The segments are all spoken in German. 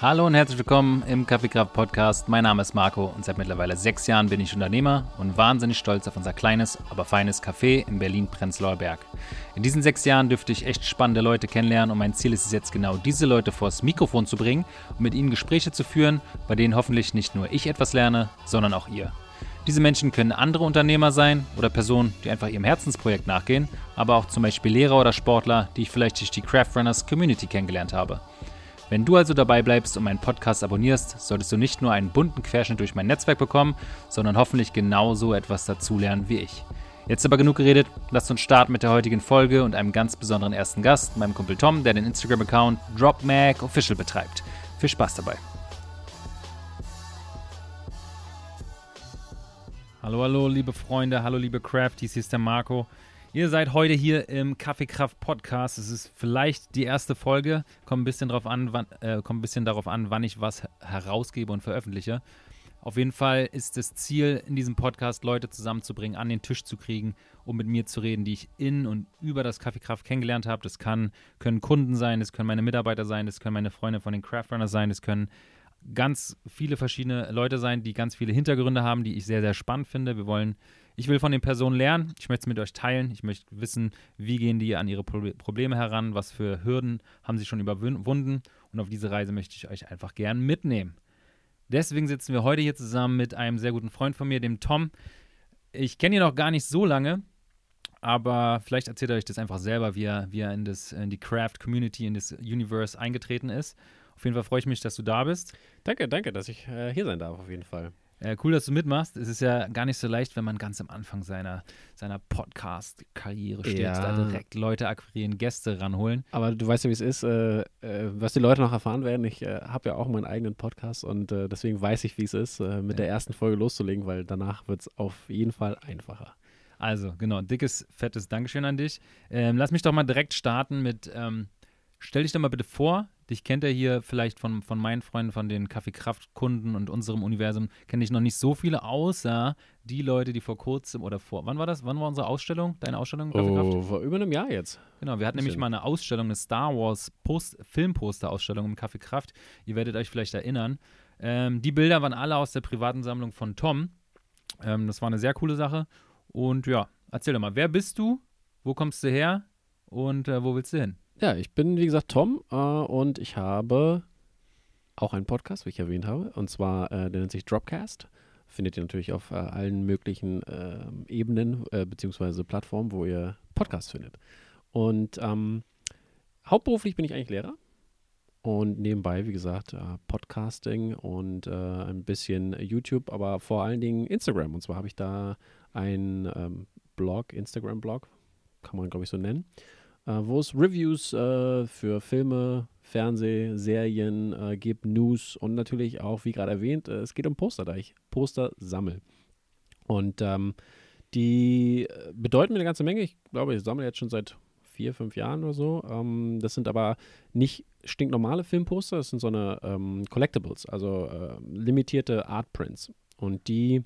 Hallo und herzlich willkommen im Kaffeekraft Podcast. Mein Name ist Marco und seit mittlerweile sechs Jahren bin ich Unternehmer und wahnsinnig stolz auf unser kleines, aber feines Café in Berlin-Prenzlauer Berg. In diesen sechs Jahren dürfte ich echt spannende Leute kennenlernen und mein Ziel ist es jetzt genau, diese Leute vors Mikrofon zu bringen und mit ihnen Gespräche zu führen, bei denen hoffentlich nicht nur ich etwas lerne, sondern auch ihr. Diese Menschen können andere Unternehmer sein oder Personen, die einfach ihrem Herzensprojekt nachgehen, aber auch zum Beispiel Lehrer oder Sportler, die ich vielleicht durch die Craft Runners Community kennengelernt habe. Wenn du also dabei bleibst und meinen Podcast abonnierst, solltest du nicht nur einen bunten Querschnitt durch mein Netzwerk bekommen, sondern hoffentlich genauso etwas dazulernen wie ich. Jetzt aber genug geredet, lasst uns starten mit der heutigen Folge und einem ganz besonderen ersten Gast, meinem Kumpel Tom, der den Instagram-Account DropMagOfficial betreibt. Viel Spaß dabei. Hallo, hallo, liebe Freunde, hallo, liebe Crafties, hier ist der Marco. Ihr seid heute hier im Kaffeekraft Podcast. Es ist vielleicht die erste Folge. Kommt ein bisschen darauf an, wann, äh, kommt ein bisschen darauf an, wann ich was herausgebe und veröffentliche. Auf jeden Fall ist das Ziel in diesem Podcast, Leute zusammenzubringen, an den Tisch zu kriegen, um mit mir zu reden, die ich in und über das Kaffeekraft kennengelernt habe. Das kann, können Kunden sein, das können meine Mitarbeiter sein, das können meine Freunde von den Craftrunners sein, das können ganz viele verschiedene Leute sein, die ganz viele Hintergründe haben, die ich sehr, sehr spannend finde. Wir wollen ich will von den Personen lernen. Ich möchte es mit euch teilen. Ich möchte wissen, wie gehen die an ihre Pro Probleme heran, was für Hürden haben sie schon überwunden. Und auf diese Reise möchte ich euch einfach gern mitnehmen. Deswegen sitzen wir heute hier zusammen mit einem sehr guten Freund von mir, dem Tom. Ich kenne ihn noch gar nicht so lange, aber vielleicht erzählt er euch das einfach selber, wie er, wie er in, das, in die Craft-Community, in das Universe eingetreten ist. Auf jeden Fall freue ich mich, dass du da bist. Danke, danke, dass ich äh, hier sein darf, auf jeden Fall. Äh, cool, dass du mitmachst. Es ist ja gar nicht so leicht, wenn man ganz am Anfang seiner, seiner Podcast-Karriere steht, ja. da direkt Leute akquirieren, Gäste ranholen. Aber du weißt ja, wie es ist, äh, äh, was die Leute noch erfahren werden. Ich äh, habe ja auch meinen eigenen Podcast und äh, deswegen weiß ich, wie es ist, äh, mit ja. der ersten Folge loszulegen, weil danach wird es auf jeden Fall einfacher. Also, genau, dickes, fettes Dankeschön an dich. Ähm, lass mich doch mal direkt starten mit, ähm, stell dich doch mal bitte vor, Dich kennt er hier vielleicht von, von meinen Freunden, von den Kaffeekraftkunden und unserem Universum, kenne ich noch nicht so viele, außer die Leute, die vor kurzem oder vor, wann war das? Wann war unsere Ausstellung? Deine Ausstellung? Oh, vor über einem Jahr jetzt. Genau, wir hatten nämlich mal eine Ausstellung, eine Star Wars Post Filmposter-Ausstellung im Kaffeekraft. Ihr werdet euch vielleicht erinnern. Ähm, die Bilder waren alle aus der privaten Sammlung von Tom. Ähm, das war eine sehr coole Sache. Und ja, erzähl doch mal, wer bist du? Wo kommst du her? Und äh, wo willst du hin? Ja, ich bin, wie gesagt, Tom äh, und ich habe auch einen Podcast, wie ich erwähnt habe. Und zwar, äh, der nennt sich Dropcast. Findet ihr natürlich auf äh, allen möglichen ähm, Ebenen äh, beziehungsweise Plattformen, wo ihr Podcasts findet. Und ähm, hauptberuflich bin ich eigentlich Lehrer. Und nebenbei, wie gesagt, äh, Podcasting und äh, ein bisschen YouTube, aber vor allen Dingen Instagram. Und zwar habe ich da einen ähm, Blog, Instagram-Blog, kann man glaube ich so nennen wo es Reviews äh, für Filme, Fernseh, Serien äh, gibt, News und natürlich auch, wie gerade erwähnt, äh, es geht um Poster, da ich Poster sammle. Und ähm, die äh, bedeuten mir eine ganze Menge. Ich glaube, ich sammle jetzt schon seit vier, fünf Jahren oder so. Ähm, das sind aber nicht stinknormale Filmposter, das sind so eine ähm, Collectibles, also äh, limitierte Artprints. Und die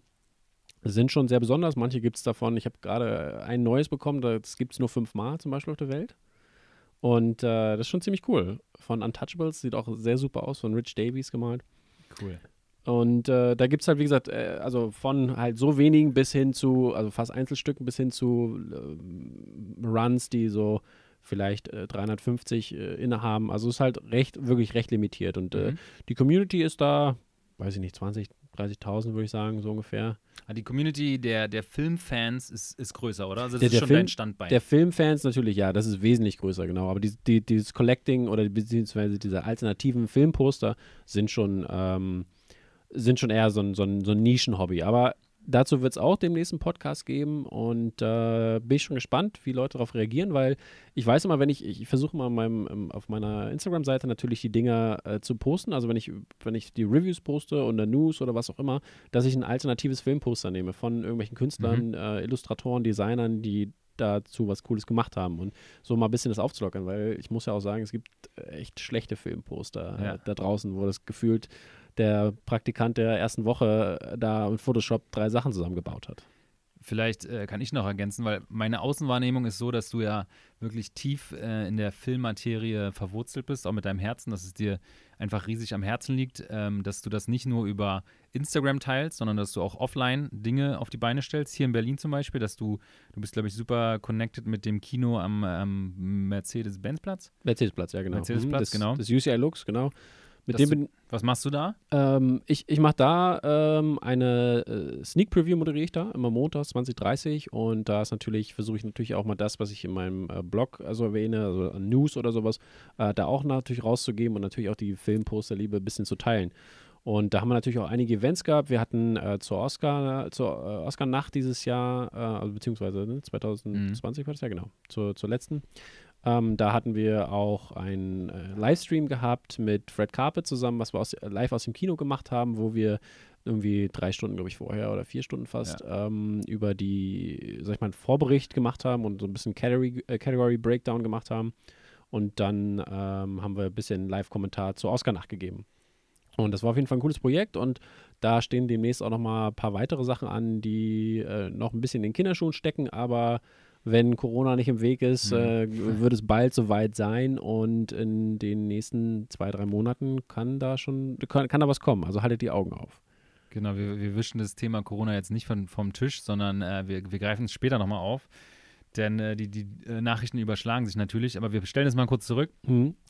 sind schon sehr besonders. Manche gibt es davon. Ich habe gerade ein neues bekommen, das gibt es nur fünfmal zum Beispiel auf der Welt. Und äh, das ist schon ziemlich cool. Von Untouchables, sieht auch sehr super aus, von Rich Davies gemalt. Cool. Und äh, da gibt es halt, wie gesagt, äh, also von halt so wenigen bis hin zu, also fast Einzelstücken bis hin zu äh, Runs, die so vielleicht 350 äh, äh, innehaben. Also es ist halt recht, wirklich recht limitiert. Und mhm. die Community ist da, weiß ich nicht, 20, 30.000 würde ich sagen, so ungefähr. Ah, die Community der, der Filmfans ist, ist größer, oder? Also das der, ist schon Film, dein Standbein. Der Filmfans natürlich, ja, das ist wesentlich größer, genau. Aber die, die, dieses Collecting oder beziehungsweise diese alternativen Filmposter sind schon, ähm, sind schon eher so ein, so ein, so ein Nischenhobby. Aber dazu wird es auch demnächst einen Podcast geben und äh, bin ich schon gespannt, wie Leute darauf reagieren, weil ich weiß immer, wenn ich, ich versuche mal meinem, ähm, auf meiner Instagram-Seite natürlich die Dinger äh, zu posten, also wenn ich, wenn ich die Reviews poste oder News oder was auch immer, dass ich ein alternatives Filmposter nehme von irgendwelchen Künstlern, mhm. äh, Illustratoren, Designern, die dazu was Cooles gemacht haben und so mal ein bisschen das aufzulockern, weil ich muss ja auch sagen, es gibt echt schlechte Filmposter ja. da draußen, wo das gefühlt der Praktikant der ersten Woche da mit Photoshop drei Sachen zusammengebaut hat. vielleicht äh, kann ich noch ergänzen, weil meine Außenwahrnehmung ist so, dass du ja wirklich tief äh, in der Filmmaterie verwurzelt bist, auch mit deinem Herzen, dass es dir einfach riesig am Herzen liegt, ähm, dass du das nicht nur über Instagram teilst, sondern dass du auch offline Dinge auf die Beine stellst. Hier in Berlin zum Beispiel, dass du, du bist, glaube ich, super connected mit dem Kino am, am Mercedes-Benz-Platz. Mercedes-Platz, ja, genau. Mercedes-Platz, Mhm, das, genau. Das UCI Lux, genau. Mit dem bin, Was machst du da? ähm, ich, ich mache da ähm, eine äh, Sneak Preview moderiere ich da, immer montags 2030 und da ist natürlich, versuche ich natürlich auch mal das, was ich in meinem äh, Blog also erwähne, also an News oder sowas, äh, da auch natürlich rauszugeben und natürlich auch die Filmposterliebe ein bisschen zu teilen. Und da haben wir natürlich auch einige Events gehabt. Wir hatten äh, zur Oscar, zur äh, Oscar-Nacht dieses Jahr, äh, also beziehungsweise ne, 2020 war das ja genau, zur, zur letzten. Ähm, da hatten wir auch einen äh, Livestream gehabt mit Fred Carpet zusammen, was wir aus, äh, live aus dem Kino gemacht haben, wo wir irgendwie drei Stunden, glaube ich, vorher oder vier Stunden fast ähm, über die, sag ich mal, einen Vorbericht gemacht haben und so ein bisschen Category, äh, Category Breakdown gemacht haben. Und dann ähm, haben wir ein bisschen Live-Kommentar zur Oscar-Nacht gegeben. Und das war auf jeden Fall ein cooles Projekt und da stehen demnächst auch noch mal ein paar weitere Sachen an, die äh, noch ein bisschen in den Kinderschuhen stecken, aber wenn Corona nicht im Weg ist, Mhm. äh, wird es bald soweit sein und in den nächsten zwei, drei Monaten kann da schon, kann, kann da was kommen. Also haltet die Augen auf. Genau, wir, wir wischen das Thema Corona jetzt nicht von, vom Tisch, sondern äh, wir, wir greifen es später nochmal auf. Denn äh, die, die äh, Nachrichten überschlagen sich natürlich, aber wir stellen es mal kurz zurück.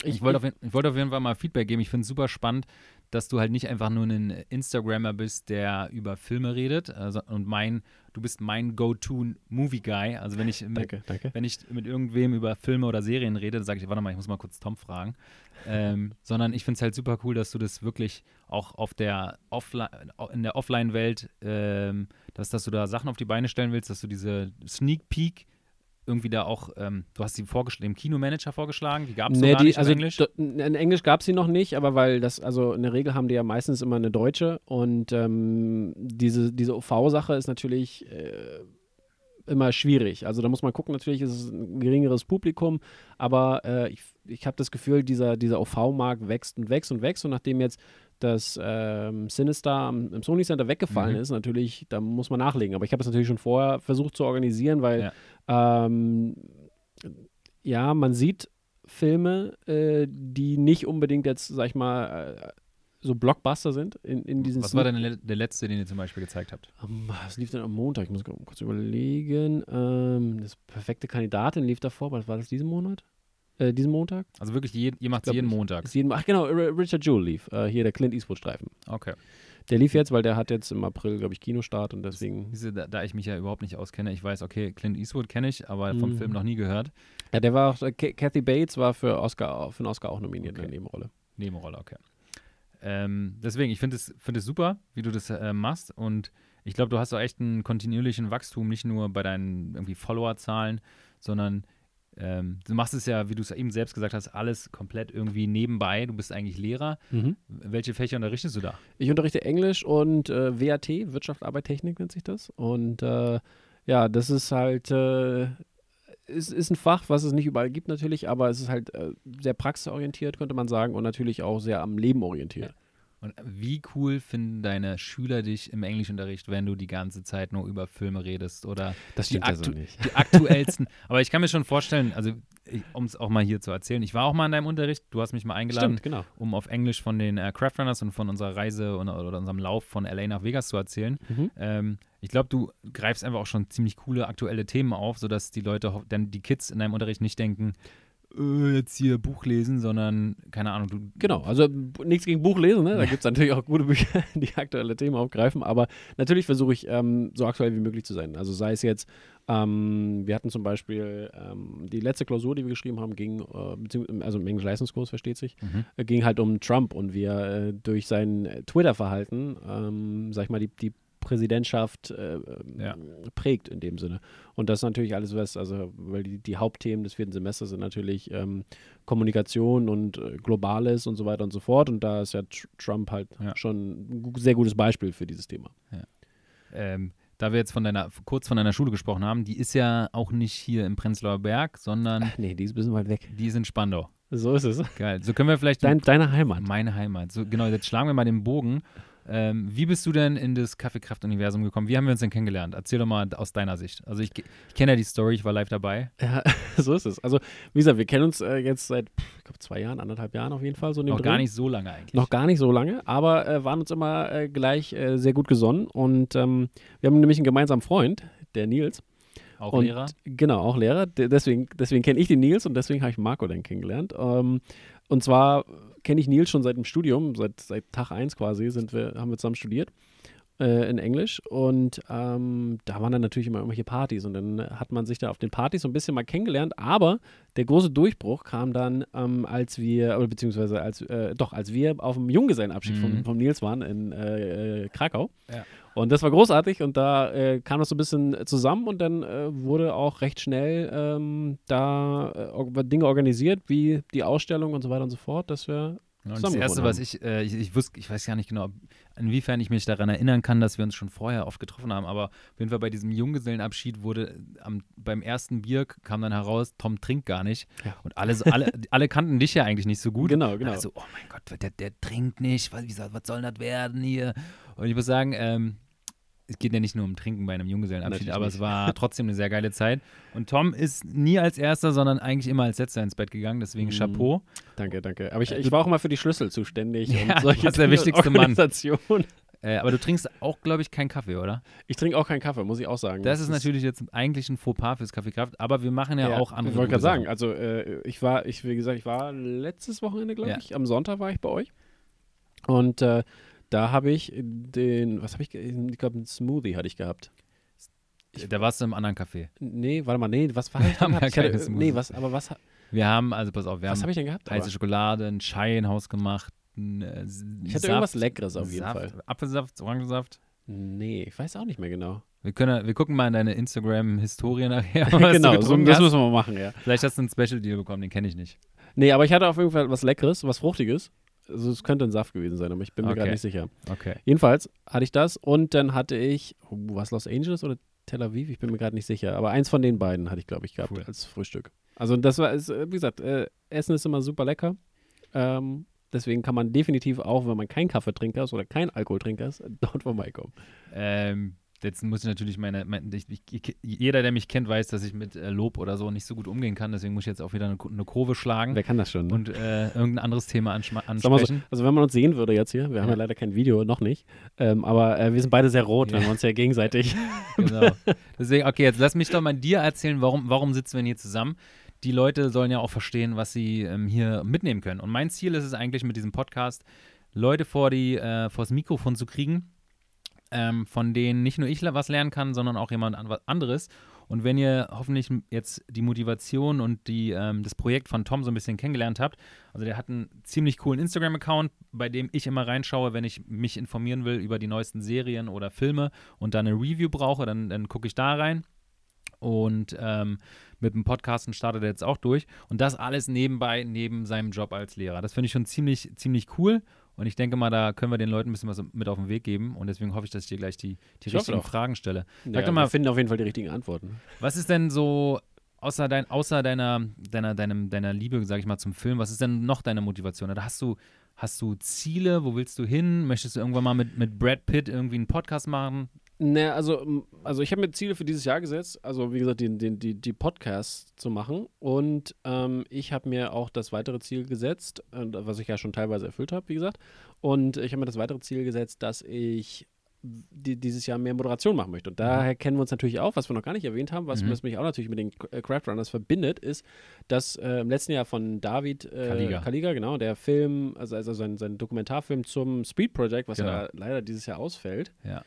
Ich, wollte auf, jeden- ich wollte auf jeden Fall mal Feedback geben. Ich finde es super spannend, dass du halt nicht einfach nur ein Instagrammer bist, der über Filme redet also, und mein, du bist mein Go-To-Movie-Guy. Also wenn ich mit, danke, danke. wenn ich mit irgendwem über Filme oder Serien rede, dann sage ich, warte mal, ich muss mal kurz Tom fragen. Ähm, sondern ich finde es halt super cool, dass du das wirklich auch auf der Offline, in der Offline-Welt, ähm, dass, dass du da Sachen auf die Beine stellen willst, dass du diese Sneak Peek irgendwie da auch, ähm, du hast vorgeschl- dem Kinomanager vorgeschlagen, die gab es Nee, gar die, nicht also in Englisch. d- In Englisch gab es sie noch nicht, aber weil das, also in der Regel haben die ja meistens immer eine deutsche und ähm, diese, diese OV-Sache ist natürlich äh, immer schwierig. Also da muss man gucken, natürlich ist es ein geringeres Publikum, aber äh, ich, ich habe das Gefühl, dieser, dieser OV-Markt wächst und wächst und wächst und nachdem jetzt das ähm, Sinister im Sony Center weggefallen Mhm. ist, natürlich, da muss man nachlegen. Aber ich habe es natürlich schon vorher versucht zu organisieren, weil ähm, ja, man sieht Filme, äh, die nicht unbedingt jetzt, sag ich mal, äh, so Blockbuster sind in, in diesen Was war denn der, der letzte, den ihr zum Beispiel gezeigt habt? Ähm, Was lief denn am Montag? Ich muss kurz überlegen. Ähm, das perfekte Kandidatin lief davor, was war das diesen Monat? Äh, diesen Montag? Also wirklich, je, ihr macht glaub, jeden es- Montag. Jeden, ach genau, Richard Jewell lief. Äh, hier der Clint Eastwood-Streifen. Okay. Der lief jetzt, weil der hat jetzt im April, glaube ich, Kinostart und deswegen. Da, da ich mich ja überhaupt nicht auskenne, ich weiß, okay, Clint Eastwood kenne ich, aber vom Mhm. Film noch nie gehört. Ja, der war auch, äh, Kathy Bates war für Oscar, für einen Oscar auch nominiert in Okay. der Nebenrolle. Nebenrolle, okay. Ähm, deswegen, ich finde es, find es super, wie du das äh, machst und ich glaube, du hast auch echt einen kontinuierlichen Wachstum, nicht nur bei deinen irgendwie Followerzahlen, sondern ähm, du machst es ja, wie du es eben selbst gesagt hast, alles komplett irgendwie nebenbei. Du bist eigentlich Lehrer. Welche Fächer unterrichtest du da? Ich unterrichte Englisch und äh, WAT, Wirtschaft, Arbeit, Technik nennt sich das. Und äh, ja, das ist halt, äh, ist, ist ein Fach, was es nicht überall gibt natürlich, aber es ist halt äh, sehr praxisorientiert, könnte man sagen, und natürlich auch sehr am Leben orientiert. Und wie cool finden deine Schüler dich im Englischunterricht, wenn du die ganze Zeit nur über Filme redest oder Das Die aktu- nicht. die aktuellsten. Aber ich kann mir schon vorstellen, also um es auch mal hier zu erzählen, ich war auch mal in deinem Unterricht, du hast mich mal eingeladen, Stimmt, genau. um auf Englisch von den äh, Craft Runners und von unserer Reise und, oder unserem Lauf von LA nach Vegas zu erzählen. Mhm. Ähm, ich glaube, du greifst einfach auch schon ziemlich coole aktuelle Themen auf, sodass die Leute, dann die Kids in deinem Unterricht nicht denken, äh, jetzt hier Buch lesen, sondern, keine Ahnung, du. Genau, also nichts gegen Buch lesen, ne? da gibt es natürlich auch gute Bücher, die aktuelle Themen aufgreifen, aber natürlich versuche ich ähm, so aktuell wie möglich zu sein. Also sei es jetzt, ähm, wir hatten zum Beispiel ähm, die letzte Klausur, die wir geschrieben haben, ging, äh, also im Englisch-Leistungskurs, versteht sich, Mhm. äh, ging halt um Trump und wie er äh, durch sein Twitter-Verhalten, ähm, sag ich mal, die, die Präsidentschaft äh, ähm, Ja. prägt in dem Sinne. Und das ist natürlich alles was, also weil die, die Hauptthemen des vierten Semesters sind natürlich ähm, Kommunikation und äh, Globales und so weiter und so fort. Und da ist ja Tr- Trump halt Ja. schon ein sehr gutes Beispiel für dieses Thema. Ähm, da wir jetzt von deiner, kurz von deiner Schule gesprochen haben, die ist ja auch nicht hier im Prenzlauer Berg, sondern Ach nee, die ist ein bisschen weit weg. die ist in Spandau. So ist es. Geil. So können wir vielleicht Dein, deine Heimat. Meine Heimat. So, genau, jetzt schlagen wir mal den Bogen Ähm, wie bist du denn in das Kaffeekraft-Universum gekommen? Wie haben wir uns denn kennengelernt? Erzähl doch mal aus deiner Sicht. Also ich, ich kenne ja die Story, ich war live dabei. Ja, so ist es. Also, wie gesagt, wir kennen uns äh, jetzt seit, ich glaube, zwei Jahren, anderthalb Jahren auf jeden Fall. So Noch Dreh. gar nicht so lange eigentlich. Noch gar nicht so lange, aber äh, waren uns immer äh, gleich äh, sehr gut gesonnen. Und ähm, wir haben nämlich einen gemeinsamen Freund, der Nils. Auch und, Lehrer? Genau, auch Lehrer. De- Deswegen, deswegen kenne ich den Nils und deswegen habe ich Marco dann kennengelernt. Ähm, und zwar kenne ich Nils schon seit dem Studium, seit, seit Tag 1 quasi sind wir, haben wir zusammen studiert äh, in Englisch. Und ähm, da waren dann natürlich immer irgendwelche Partys und dann hat man sich da auf den Partys so ein bisschen mal kennengelernt. Aber der große Durchbruch kam dann, ähm, als wir, oder beziehungsweise als, äh, doch, als wir auf dem Junggesellenabschied Mhm. von, vom Nils waren in äh, Krakau. Ja. Und das war großartig und da äh, kam das so ein bisschen zusammen und dann äh, wurde auch recht schnell ähm, da äh, Dinge organisiert, wie die Ausstellung und so weiter und so fort, dass wir Ja, das Erste, was haben. ich, äh, ich, ich wusste, ich weiß gar nicht genau, ob- inwiefern ich mich daran erinnern kann, dass wir uns schon vorher oft getroffen haben, aber auf jeden Fall bei diesem Junggesellenabschied wurde am, beim ersten Bier kam dann heraus, Tom trinkt gar nicht. Ja. Und alle, so- alle, alle kannten dich ja eigentlich nicht so gut. Genau, genau. Also, oh mein Gott, der, der trinkt nicht, was, wie soll, was soll das werden hier? Und ich muss sagen, ähm, es geht ja nicht nur um Trinken bei einem Junggesellenabschied, Natürlich aber nicht. es war trotzdem eine sehr geile Zeit. Und Tom ist nie als Erster, sondern eigentlich immer als Letzter ins Bett gegangen, deswegen Mhm. Chapeau. Danke, danke. Aber ich, Äh, ich war auch immer für die Schlüssel zuständig Ja, und solche warst der Dinge, wichtigste Mann. Äh, aber du trinkst auch, glaube ich, keinen Kaffee, oder? Ich trinke auch keinen Kaffee, muss ich auch sagen. Das ist natürlich jetzt eigentlich ein Fauxpas fürs Kaffeekraft, aber wir machen ja, auch andere Ich wollte gerade sagen, also äh, ich war, ich, wie gesagt, ich war letztes Wochenende, glaube Ja. ich, am Sonntag war ich bei euch. Und äh, da habe ich den, was habe ich, ich glaube, einen Smoothie hatte ich gehabt. Da warst du im anderen Café. Nee, warte mal, nee, was war Wir ich denn haben ja gehabt? Ich hatte, nee, was, aber was, Wir haben, also pass auf, wir was haben habe ich denn gehabt? heiße Aber Schokolade, ein Chai in Haus gemacht, ein, äh, ich hatte irgendwas Leckeres auf jeden Saft, Fall. Apfelsaft, Orangensaft. Nee, ich weiß auch nicht mehr genau. Wir, können, wir gucken mal in deine Instagram-Historie nachher. genau, so, das hast. müssen wir machen, ja. Vielleicht hast du einen Special Deal bekommen, den kenne ich nicht. Nee, aber ich hatte auf jeden Fall was Leckeres, was Fruchtiges. Also es könnte ein Saft gewesen sein, aber ich bin mir Okay. gerade nicht sicher. Okay. Jedenfalls hatte ich das und dann hatte ich, oh, was Los Angeles oder Tel Aviv? Ich bin mir gerade nicht sicher. Aber eins von den beiden hatte ich, glaube ich, gehabt Cool. als Frühstück. Also das war, ist, wie gesagt, äh, Essen ist immer super lecker. Ähm, deswegen kann man definitiv auch, wenn man kein Kaffeetrinker ist oder kein Alkoholtrinker ist, dort vorbeikommen. Ähm, jetzt muss ich natürlich meine, mein, ich, ich, jeder, der mich kennt, weiß, dass ich mit äh, Lob oder so nicht so gut umgehen kann. Deswegen muss ich jetzt auch wieder eine, eine Kurve schlagen Wer kann das schon? Ne? und äh, irgendein anderes Thema mal so, ansprechen. also wenn man uns sehen würde jetzt hier, wir haben ja Ja. leider kein Video, noch nicht, ähm, aber äh, wir sind beide sehr rot, wenn Ja. wir uns ja gegenseitig Genau. Deswegen, okay, jetzt lass mich doch mal dir erzählen, warum, warum sitzen wir denn hier zusammen? Die Leute sollen ja auch verstehen, was sie ähm, hier mitnehmen können. Und mein Ziel ist es eigentlich mit diesem Podcast, Leute vor die, äh, vors Mikrofon zu kriegen, ähm, von denen nicht nur ich was lernen kann, sondern auch jemand anderes. Und wenn ihr hoffentlich jetzt die Motivation und die, ähm, das Projekt von Tom so ein bisschen kennengelernt habt, also der hat einen ziemlich coolen Instagram-Account, bei dem ich immer reinschaue, wenn ich mich informieren will über die neuesten Serien oder Filme und da eine Review brauche, dann, dann gucke ich da rein. Und ähm, mit dem Podcasten startet er jetzt auch durch. Und das alles nebenbei, neben seinem Job als Lehrer. Das finde ich schon ziemlich, ziemlich cool. Und ich denke mal, da können wir den Leuten ein bisschen was mit auf den Weg geben. Und deswegen hoffe ich, dass ich dir gleich die, die Ich richtigen. Fragen stelle. ja, doch mal- wir finden auf jeden Fall die richtigen Antworten. Was ist denn so, außer, dein, außer deiner, deiner, deinem, deiner Liebe, sag ich mal, zum Film, was ist denn noch deine Motivation? Oder hast du, hast du Ziele? Wo willst du hin? Möchtest du irgendwann mal mit, mit Brad Pitt irgendwie einen Podcast machen? Ne, also, also ich habe mir Ziele für dieses Jahr gesetzt, also wie gesagt, den, den, die, die Podcasts zu machen. Und ähm, ich habe mir auch das weitere Ziel gesetzt, äh, was ich ja schon teilweise erfüllt habe, wie gesagt. Und ich habe mir das weitere Ziel gesetzt, dass ich die, dieses Jahr mehr Moderation machen möchte. Und daher kennen wir uns natürlich auch, was wir noch gar nicht erwähnt haben, was, Mhm. was mich auch natürlich mit den äh, Craft Runners verbindet, ist, dass äh, im letzten Jahr von David äh, Kaliga. genau, der Film, also, also sein, sein Dokumentarfilm zum Speed Project, was Genau. ja leider dieses Jahr ausfällt, Ja.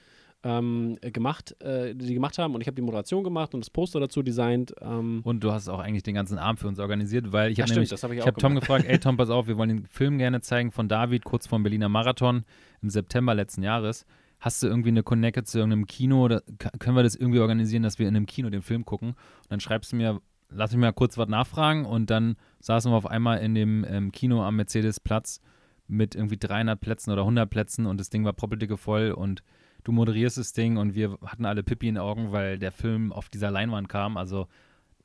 Ähm, äh, gemacht, äh, die gemacht haben und ich habe die Moderation gemacht und das Poster dazu designt. Ähm, Und du hast auch eigentlich den ganzen Abend für uns organisiert, weil ich habe nämlich habe ich Ich habe Tom gefragt, ey Tom, pass auf, wir wollen den Film gerne zeigen von David kurz vor dem Berliner Marathon im September letzten Jahres. Hast du irgendwie eine Connecte zu irgendeinem Kino oder können wir das irgendwie organisieren, dass wir in einem Kino den Film gucken? Und dann schreibst du mir, lass mich mal kurz was nachfragen und dann saßen wir auf einmal in dem ähm, Kino am Mercedes-Platz mit irgendwie 300 Plätzen oder 100 Plätzen und das Ding war proppeldicke voll und du moderierst das Ding und wir hatten alle Pippi in den Augen, weil der Film auf dieser Leinwand kam. Also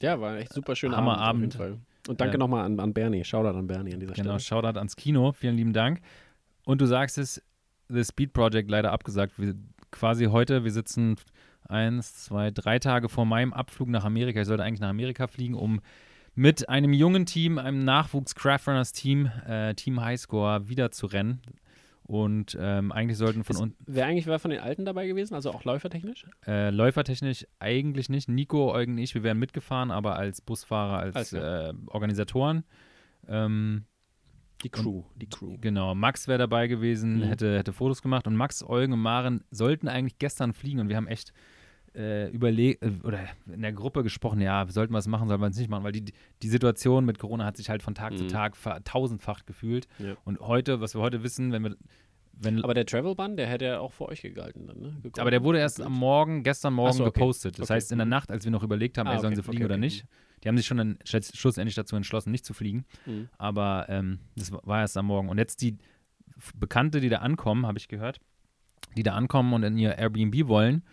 Ja, war echt super schöner Hammerabend. Abend. Fall. Und danke Äh, nochmal an, an Bernie. Shoutout an Bernie an dieser Genau, Stelle. Shoutout ans Kino. Vielen lieben Dank. Und du sagst es, The Speed Project leider abgesagt. Wir, quasi heute, wir sitzen eins, zwei, drei Tage vor meinem Abflug nach Amerika. Ich sollte eigentlich nach Amerika fliegen, um mit einem jungen Team, einem Nachwuchs-Craftrunners-Team, äh, Team Highscore, wieder zu rennen. Und ähm, eigentlich sollten von uns. Wer eigentlich wer von den Alten dabei gewesen? Also auch läufertechnisch? Äh, läufertechnisch eigentlich nicht. Nico, Eugen, ich, wir wären mitgefahren, aber als Busfahrer, als äh, Organisatoren. Ähm, die Crew, die Crew. Genau, Max wäre dabei gewesen, mhm. hätte, hätte Fotos gemacht und Max, Eugen und Maren sollten eigentlich gestern fliegen und wir haben echt äh, überlegt äh, oder in der Gruppe gesprochen, ja, sollten wir es machen, sollten wir es nicht machen, weil die, die Situation mit Corona hat sich halt von Tag mhm. zu Tag tausendfach gefühlt. Ja. Und heute, was wir heute wissen, wenn wir wenn, aber der Travel-Bann, der hätte ja auch vor euch gegalten dann, ne? Gekommen. Aber der wurde erst am Morgen, gestern Morgen so, okay. gepostet. Das okay. heißt, in der mhm. Nacht, als wir noch überlegt haben, ah, ey, sollen okay. sie fliegen oder nicht, die haben sich schon dann schlussendlich dazu entschlossen, nicht zu fliegen. Mhm. Aber ähm, das war erst am Morgen. Und jetzt die Bekannte, die da ankommen, habe ich gehört, die da ankommen und in ihr Airbnb wollen.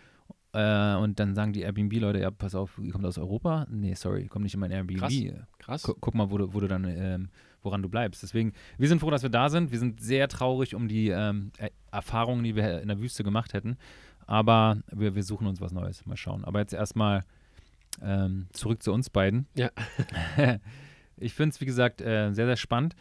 Äh, und dann sagen die Airbnb-Leute, ja, pass auf, ihr kommt aus Europa? Nee, sorry, komm nicht in mein Airbnb. Krass. Krass. Guck, guck mal, wo du, wo du dann, ähm, woran du bleibst. Deswegen, wir sind froh, dass wir da sind. Wir sind sehr traurig um die ähm, Erfahrungen, die wir in der Wüste gemacht hätten. Aber wir, wir suchen uns was Neues. Mal schauen. Aber jetzt erstmal ähm, zurück zu uns beiden. Ja. ich finde es, wie gesagt, äh, sehr, sehr spannend.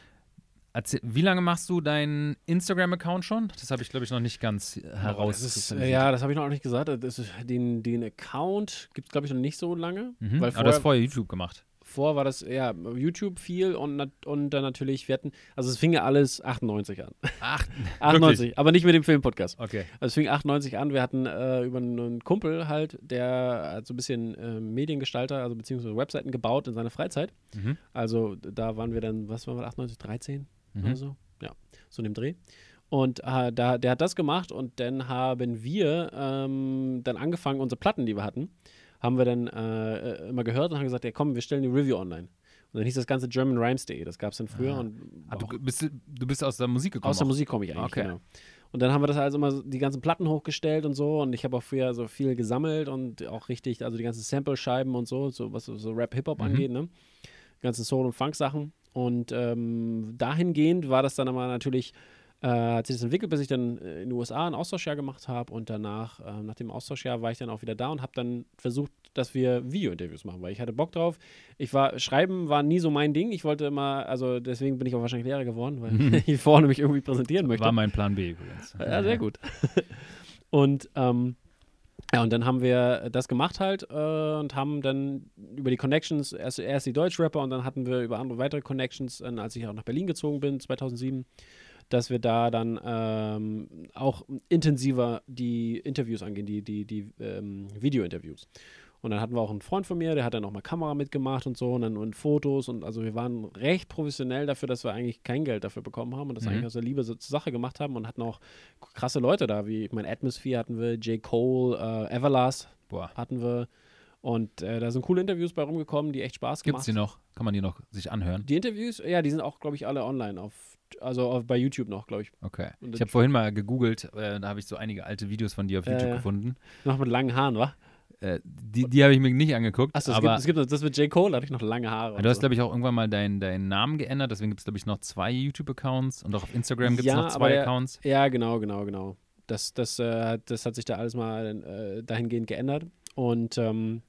Erzähl, wie lange machst du deinen Instagram-Account schon? Das habe ich, glaube ich, noch nicht ganz heraus. Das ist, ja, das habe ich noch nicht gesagt. Ist, den, den Account gibt es, glaube ich, noch nicht so lange. Mhm. Weil vorher, Aber du hast vorher YouTube gemacht vor war das ja YouTube viel und, und dann natürlich, wir hatten, also es fing ja alles 98 an. Ach, 98, wirklich? aber nicht mit dem Filmpodcast. Okay. Also es fing 98 an, wir hatten äh, über einen Kumpel halt, der hat so ein bisschen äh, Mediengestalter, also beziehungsweise Webseiten gebaut in seiner Freizeit. Mhm. Also da waren wir dann, was waren wir, 98, 13 mhm. oder so? Ja, so in dem Dreh. Und äh, da, der hat das gemacht und dann haben wir ähm, dann angefangen, unsere Platten, die wir hatten, haben wir dann äh, äh, immer gehört und haben gesagt, ja komm, wir stellen die Review online. Und dann hieß das Ganze GermanRhymes.de, das gab es dann früher. Ah. Und ah, du, bist, du bist aus der Musik gekommen? Aus der Musik komme ich eigentlich, okay. genau. Und dann haben wir das also immer die ganzen Platten hochgestellt und so. Und ich habe auch früher so viel gesammelt und auch richtig, also die ganzen Sample-Scheiben und so, so was so Rap-Hip-Hop mhm. angeht, ne? Die ganzen Soul- und Funk-Sachen. Und ähm, dahingehend war das dann aber natürlich äh, hat sich das entwickelt, bis ich dann äh, in den USA ein Austauschjahr gemacht habe und danach, äh, nach dem Austauschjahr, war ich dann auch wieder da und habe dann versucht, dass wir Video-Interviews machen, weil ich hatte Bock drauf. Ich war, Schreiben war nie so mein Ding. Ich wollte immer, also deswegen bin ich auch wahrscheinlich Lehrer geworden, weil mhm. ich vorne mich irgendwie präsentieren möchte. War mein Plan B übrigens. Ja, sehr gut. und ähm, ja, und dann haben wir das gemacht halt äh, und haben dann über die Connections, erst, erst die Deutschrapper und dann hatten wir über andere weitere Connections, äh, als ich auch nach Berlin gezogen bin, 2007, dass wir da dann ähm, auch intensiver die Interviews angehen, die, die, die ähm, Video-Interviews. Und dann hatten wir auch einen Freund von mir, der hat dann auch mal Kamera mitgemacht und so und dann und Fotos und also wir waren recht professionell dafür, dass wir eigentlich kein Geld dafür bekommen haben und das mhm. eigentlich aus der Liebe so, zur Sache gemacht haben und hatten auch krasse Leute da, wie ich meine Atmosphere hatten wir, J. Cole, äh, Everlast Boah. hatten wir und äh, da sind coole Interviews bei rumgekommen, die echt Spaß gemacht haben. Gibt es die noch? Kann man die noch sich anhören? Die Interviews, ja, die sind auch, glaube ich, alle online auf also auf, bei YouTube noch, glaube ich. Okay. Und ich habe vorhin mal gegoogelt, äh, da habe ich so einige alte Videos von dir auf YouTube gefunden. Noch mit langen Haaren, wa? Äh, die die habe ich mir nicht angeguckt. Achso, es, gibt, es gibt das mit J. Cole, da hatte ich noch lange Haare. Du hast, so. glaube ich, auch irgendwann mal deinen dein Namen geändert, deswegen gibt es, glaube ich, noch zwei YouTube-Accounts und auch auf Instagram gibt es ja, noch zwei der, Accounts. Ja, genau, genau, genau. Das, das, äh, das hat sich da alles mal äh, dahingehend geändert. Und ähm,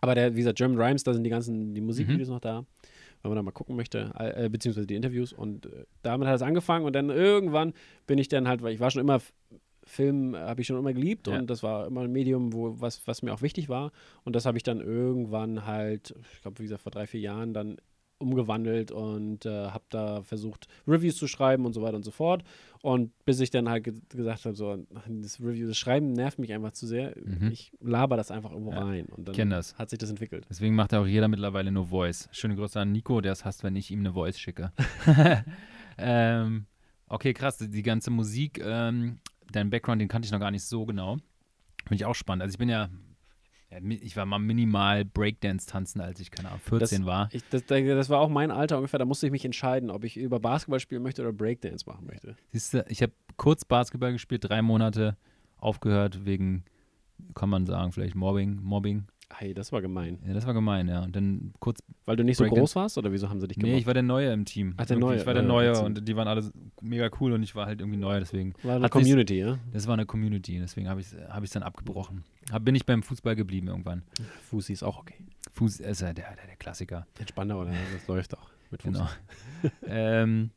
aber der, wie gesagt, German Rhymes, da sind die ganzen, die Musikvideos mhm. noch da wenn man da mal gucken möchte, äh, beziehungsweise die Interviews. Und äh, damit hat es angefangen und dann irgendwann bin ich dann halt, weil ich war schon immer Film habe ich schon immer geliebt ja. und das war immer ein Medium, wo was, was mir auch wichtig war. Und das habe ich dann irgendwann halt, ich glaube, wie gesagt, vor drei, vier Jahren dann umgewandelt und äh, habe da versucht, Reviews zu schreiben und so weiter und so fort. Und bis ich dann halt ge gesagt habe, so, das Review, das Schreiben nervt mich einfach zu sehr. Mhm. Ich laber das einfach irgendwo ja, rein. Und dann das. hat sich das entwickelt. Deswegen macht ja auch jeder mittlerweile nur Voice. Schöne Grüße an Nico, der es hasst, wenn ich ihm eine Voice schicke. ähm, okay, krass. Die ganze Musik, ähm, dein Background, den kannte ich noch gar nicht so genau. Finde ich auch spannend. Also ich bin ja ich war mal minimal Breakdance tanzen, als ich, keine Ahnung, 14 das, war. Ich, das, das, war auch mein Alter ungefähr. Da musste ich mich entscheiden, ob ich über Basketball spielen möchte oder Breakdance machen möchte. Siehst du, ich habe kurz Basketball gespielt, drei Monate aufgehört wegen, kann man sagen, vielleicht Mobbing. Mobbing. Hey, das war gemein. Ja, das war gemein, ja. Und dann kurz. Weil du nicht so groß warst oder wieso haben sie dich gemacht? Nee, ich war der Neue im Team. Ach, der Neue, Ich war der äh, Neue Team. und die waren alle mega cool und ich war halt irgendwie Neuer, deswegen. war eine Community, ja? Das war eine Community, deswegen habe ich es hab ich's dann abgebrochen. Hab, bin ich beim Fußball geblieben irgendwann. Fußi ist auch okay. Fuß ist ja der, der, der Klassiker. Entspannter, oder? Das läuft auch mit Fuß. Genau. ähm,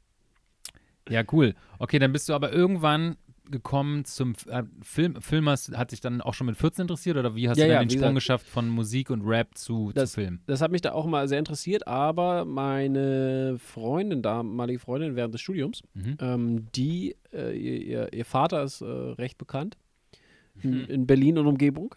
ja, cool. Okay, dann bist du aber irgendwann gekommen zum äh, Film. Film hast, hat dich dann auch schon mit 14 interessiert oder wie hast Ja, du dann ja, den Sprung gesagt- geschafft von Musik und Rap zu, Das- zu Film? Das hat mich da auch mal sehr interessiert, aber meine Freundin, damalige Freundin während des Studiums, Mhm. ähm, die, äh, ihr, ihr, Vater ist äh, recht bekannt in, Mhm. in Berlin und Umgebung.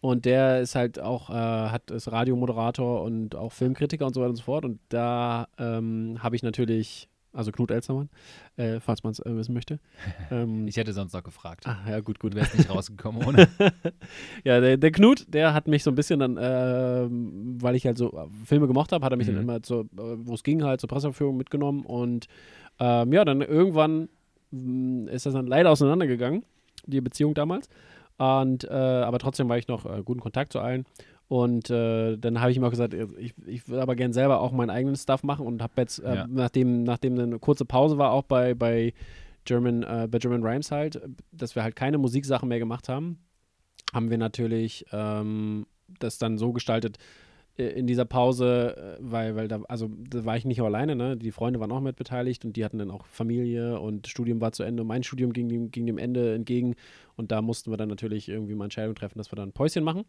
Und der ist halt auch, äh, hat ist Radiomoderator und auch Filmkritiker und so weiter und so fort. Und da ähm, habe ich natürlich, also Knut Elstermann, äh, falls man es äh, wissen möchte. Ähm, Ich hätte sonst noch gefragt. ah, ja, gut, gut. Wärst nicht rausgekommen ohne. Ja, der, der Knut, der hat mich so ein bisschen dann, ähm, weil ich halt so äh, Filme gemocht habe, hat er mich Mhm. dann immer, zur, äh, wo es ging, halt zur Presseverführung mitgenommen. Und ähm, ja, dann irgendwann mh, ist das dann leider auseinandergegangen, die Beziehung damals. Und, äh, aber trotzdem war ich noch äh, guten Kontakt zu allen. Und äh, dann habe ich ihm auch gesagt, ich, ich will aber gern selber auch meinen eigenen Stuff machen und habe jetzt, äh, Ja. nachdem, nachdem eine kurze Pause war, auch bei, bei German, äh, bei German Rhymes halt, dass wir halt keine Musiksachen mehr gemacht haben, haben wir natürlich ähm, das dann so gestaltet äh, in dieser Pause, äh, weil, weil da, also da war ich nicht alleine, ne? Die Freunde waren auch mit beteiligt und die hatten dann auch Familie und Studium war zu Ende. Und mein Studium ging, dem- ging dem Ende entgegen und da mussten wir dann natürlich irgendwie mal Entscheidung treffen, dass wir dann ein Päuschen machen.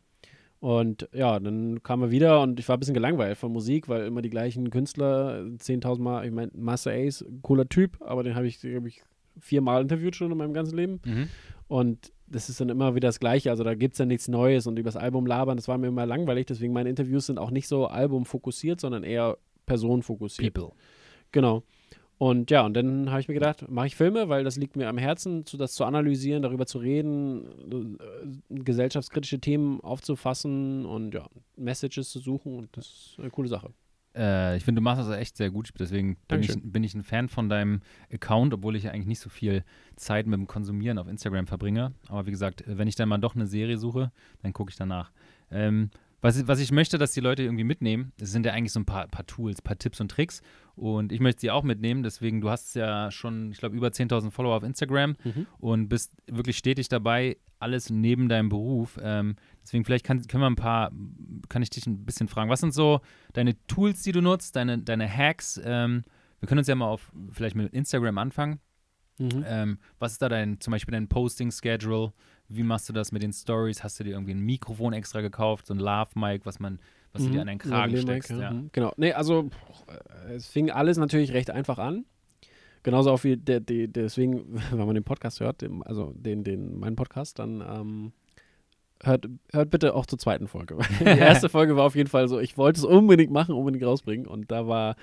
Und ja, dann kam er wieder und ich war ein bisschen gelangweilt von Musik, weil immer die gleichen Künstler, 10.000 Mal, ich meine, Master Ace, cooler Typ, aber den habe ich, glaube ich, viermal interviewt schon in meinem ganzen Leben. Mhm. Und das ist dann immer wieder das Gleiche. Also da gibt es dann nichts Neues und übers Album labern, das war mir immer langweilig. Deswegen meine Interviews sind auch nicht so albumfokussiert, sondern eher personenfokussiert. People. Genau. Und ja, und dann habe ich mir gedacht, mache ich Filme, weil das liegt mir am Herzen, zu, das zu analysieren, darüber zu reden, äh, gesellschaftskritische Themen aufzufassen und ja, Messages zu suchen und das ist eine coole Sache. Äh, ich finde, du machst das echt sehr gut. Deswegen bin ich, bin ich ein Fan von deinem Account, obwohl ich ja eigentlich nicht so viel Zeit mit dem Konsumieren auf Instagram verbringe. Aber wie gesagt, wenn ich dann mal doch eine Serie suche, dann gucke ich danach. Ähm, was, ich- was ich möchte, dass die Leute irgendwie mitnehmen, das sind ja eigentlich so ein paar, paar Tools, paar Tipps und Tricks. Und ich möchte sie auch mitnehmen. Deswegen, du hast ja schon, ich glaube, über 10.000 Follower auf Instagram Mhm. und bist wirklich stetig dabei, alles neben deinem Beruf. Ähm, deswegen vielleicht kann, können wir ein paar, kann ich dich ein bisschen fragen, was sind so deine Tools, die du nutzt, deine, deine Hacks? Ähm, wir können uns ja mal auf vielleicht mit Instagram anfangen. Mhm. Ähm, was ist da dein, zum Beispiel dein Posting-Schedule? Wie machst du das mit den Stories? Hast du dir irgendwie ein Mikrofon extra gekauft, so ein Lave-Mic, was man, was du Mhm. dir an deinen Kragen Lavalier steckst? Ja. Mhm. Genau. Nee, also pff, es fing alles natürlich recht einfach an. Genauso auch wie der, der, deswegen, wenn man den Podcast hört, dem, also den, den, meinen Podcast, dann ähm, hört, hört bitte auch zur zweiten Folge. die erste Folge war auf jeden Fall so, ich wollte es unbedingt machen, unbedingt rausbringen und da war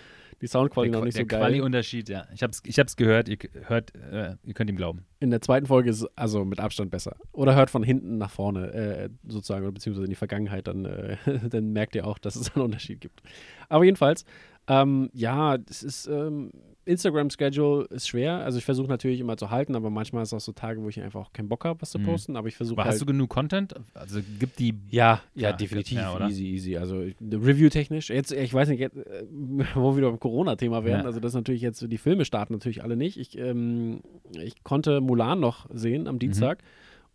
die Soundqualität Der, noch nicht der so geil. Quali-Unterschied, ja. Ich hab's, ich hab's gehört, ihr hört, äh, ihr könnt ihm glauben. In der zweiten Folge ist es also mit Abstand besser. Oder hört von hinten nach vorne, äh, sozusagen, oder beziehungsweise in die Vergangenheit, dann, äh, dann merkt ihr auch, dass es einen Unterschied gibt. Aber jedenfalls, ähm, ja, es ist, ähm, Instagram-Schedule ist schwer. Also ich versuche natürlich immer zu halten, aber manchmal ist es auch so Tage, wo ich einfach auch keinen Bock habe, was zu Mhm. posten. Aber ich versuche Aber halt. hast du genug Content? Also gibt die. ja, ja, Ja, definitiv. ja, easy, easy. Also Review-technisch, jetzt, ich weiß nicht, jetzt, äh, wo wir wieder beim Corona-Thema wären. Ja. Also das ist natürlich jetzt, die Filme starten natürlich alle nicht. Ich, ähm, ich konnte Mulan noch sehen am Dienstag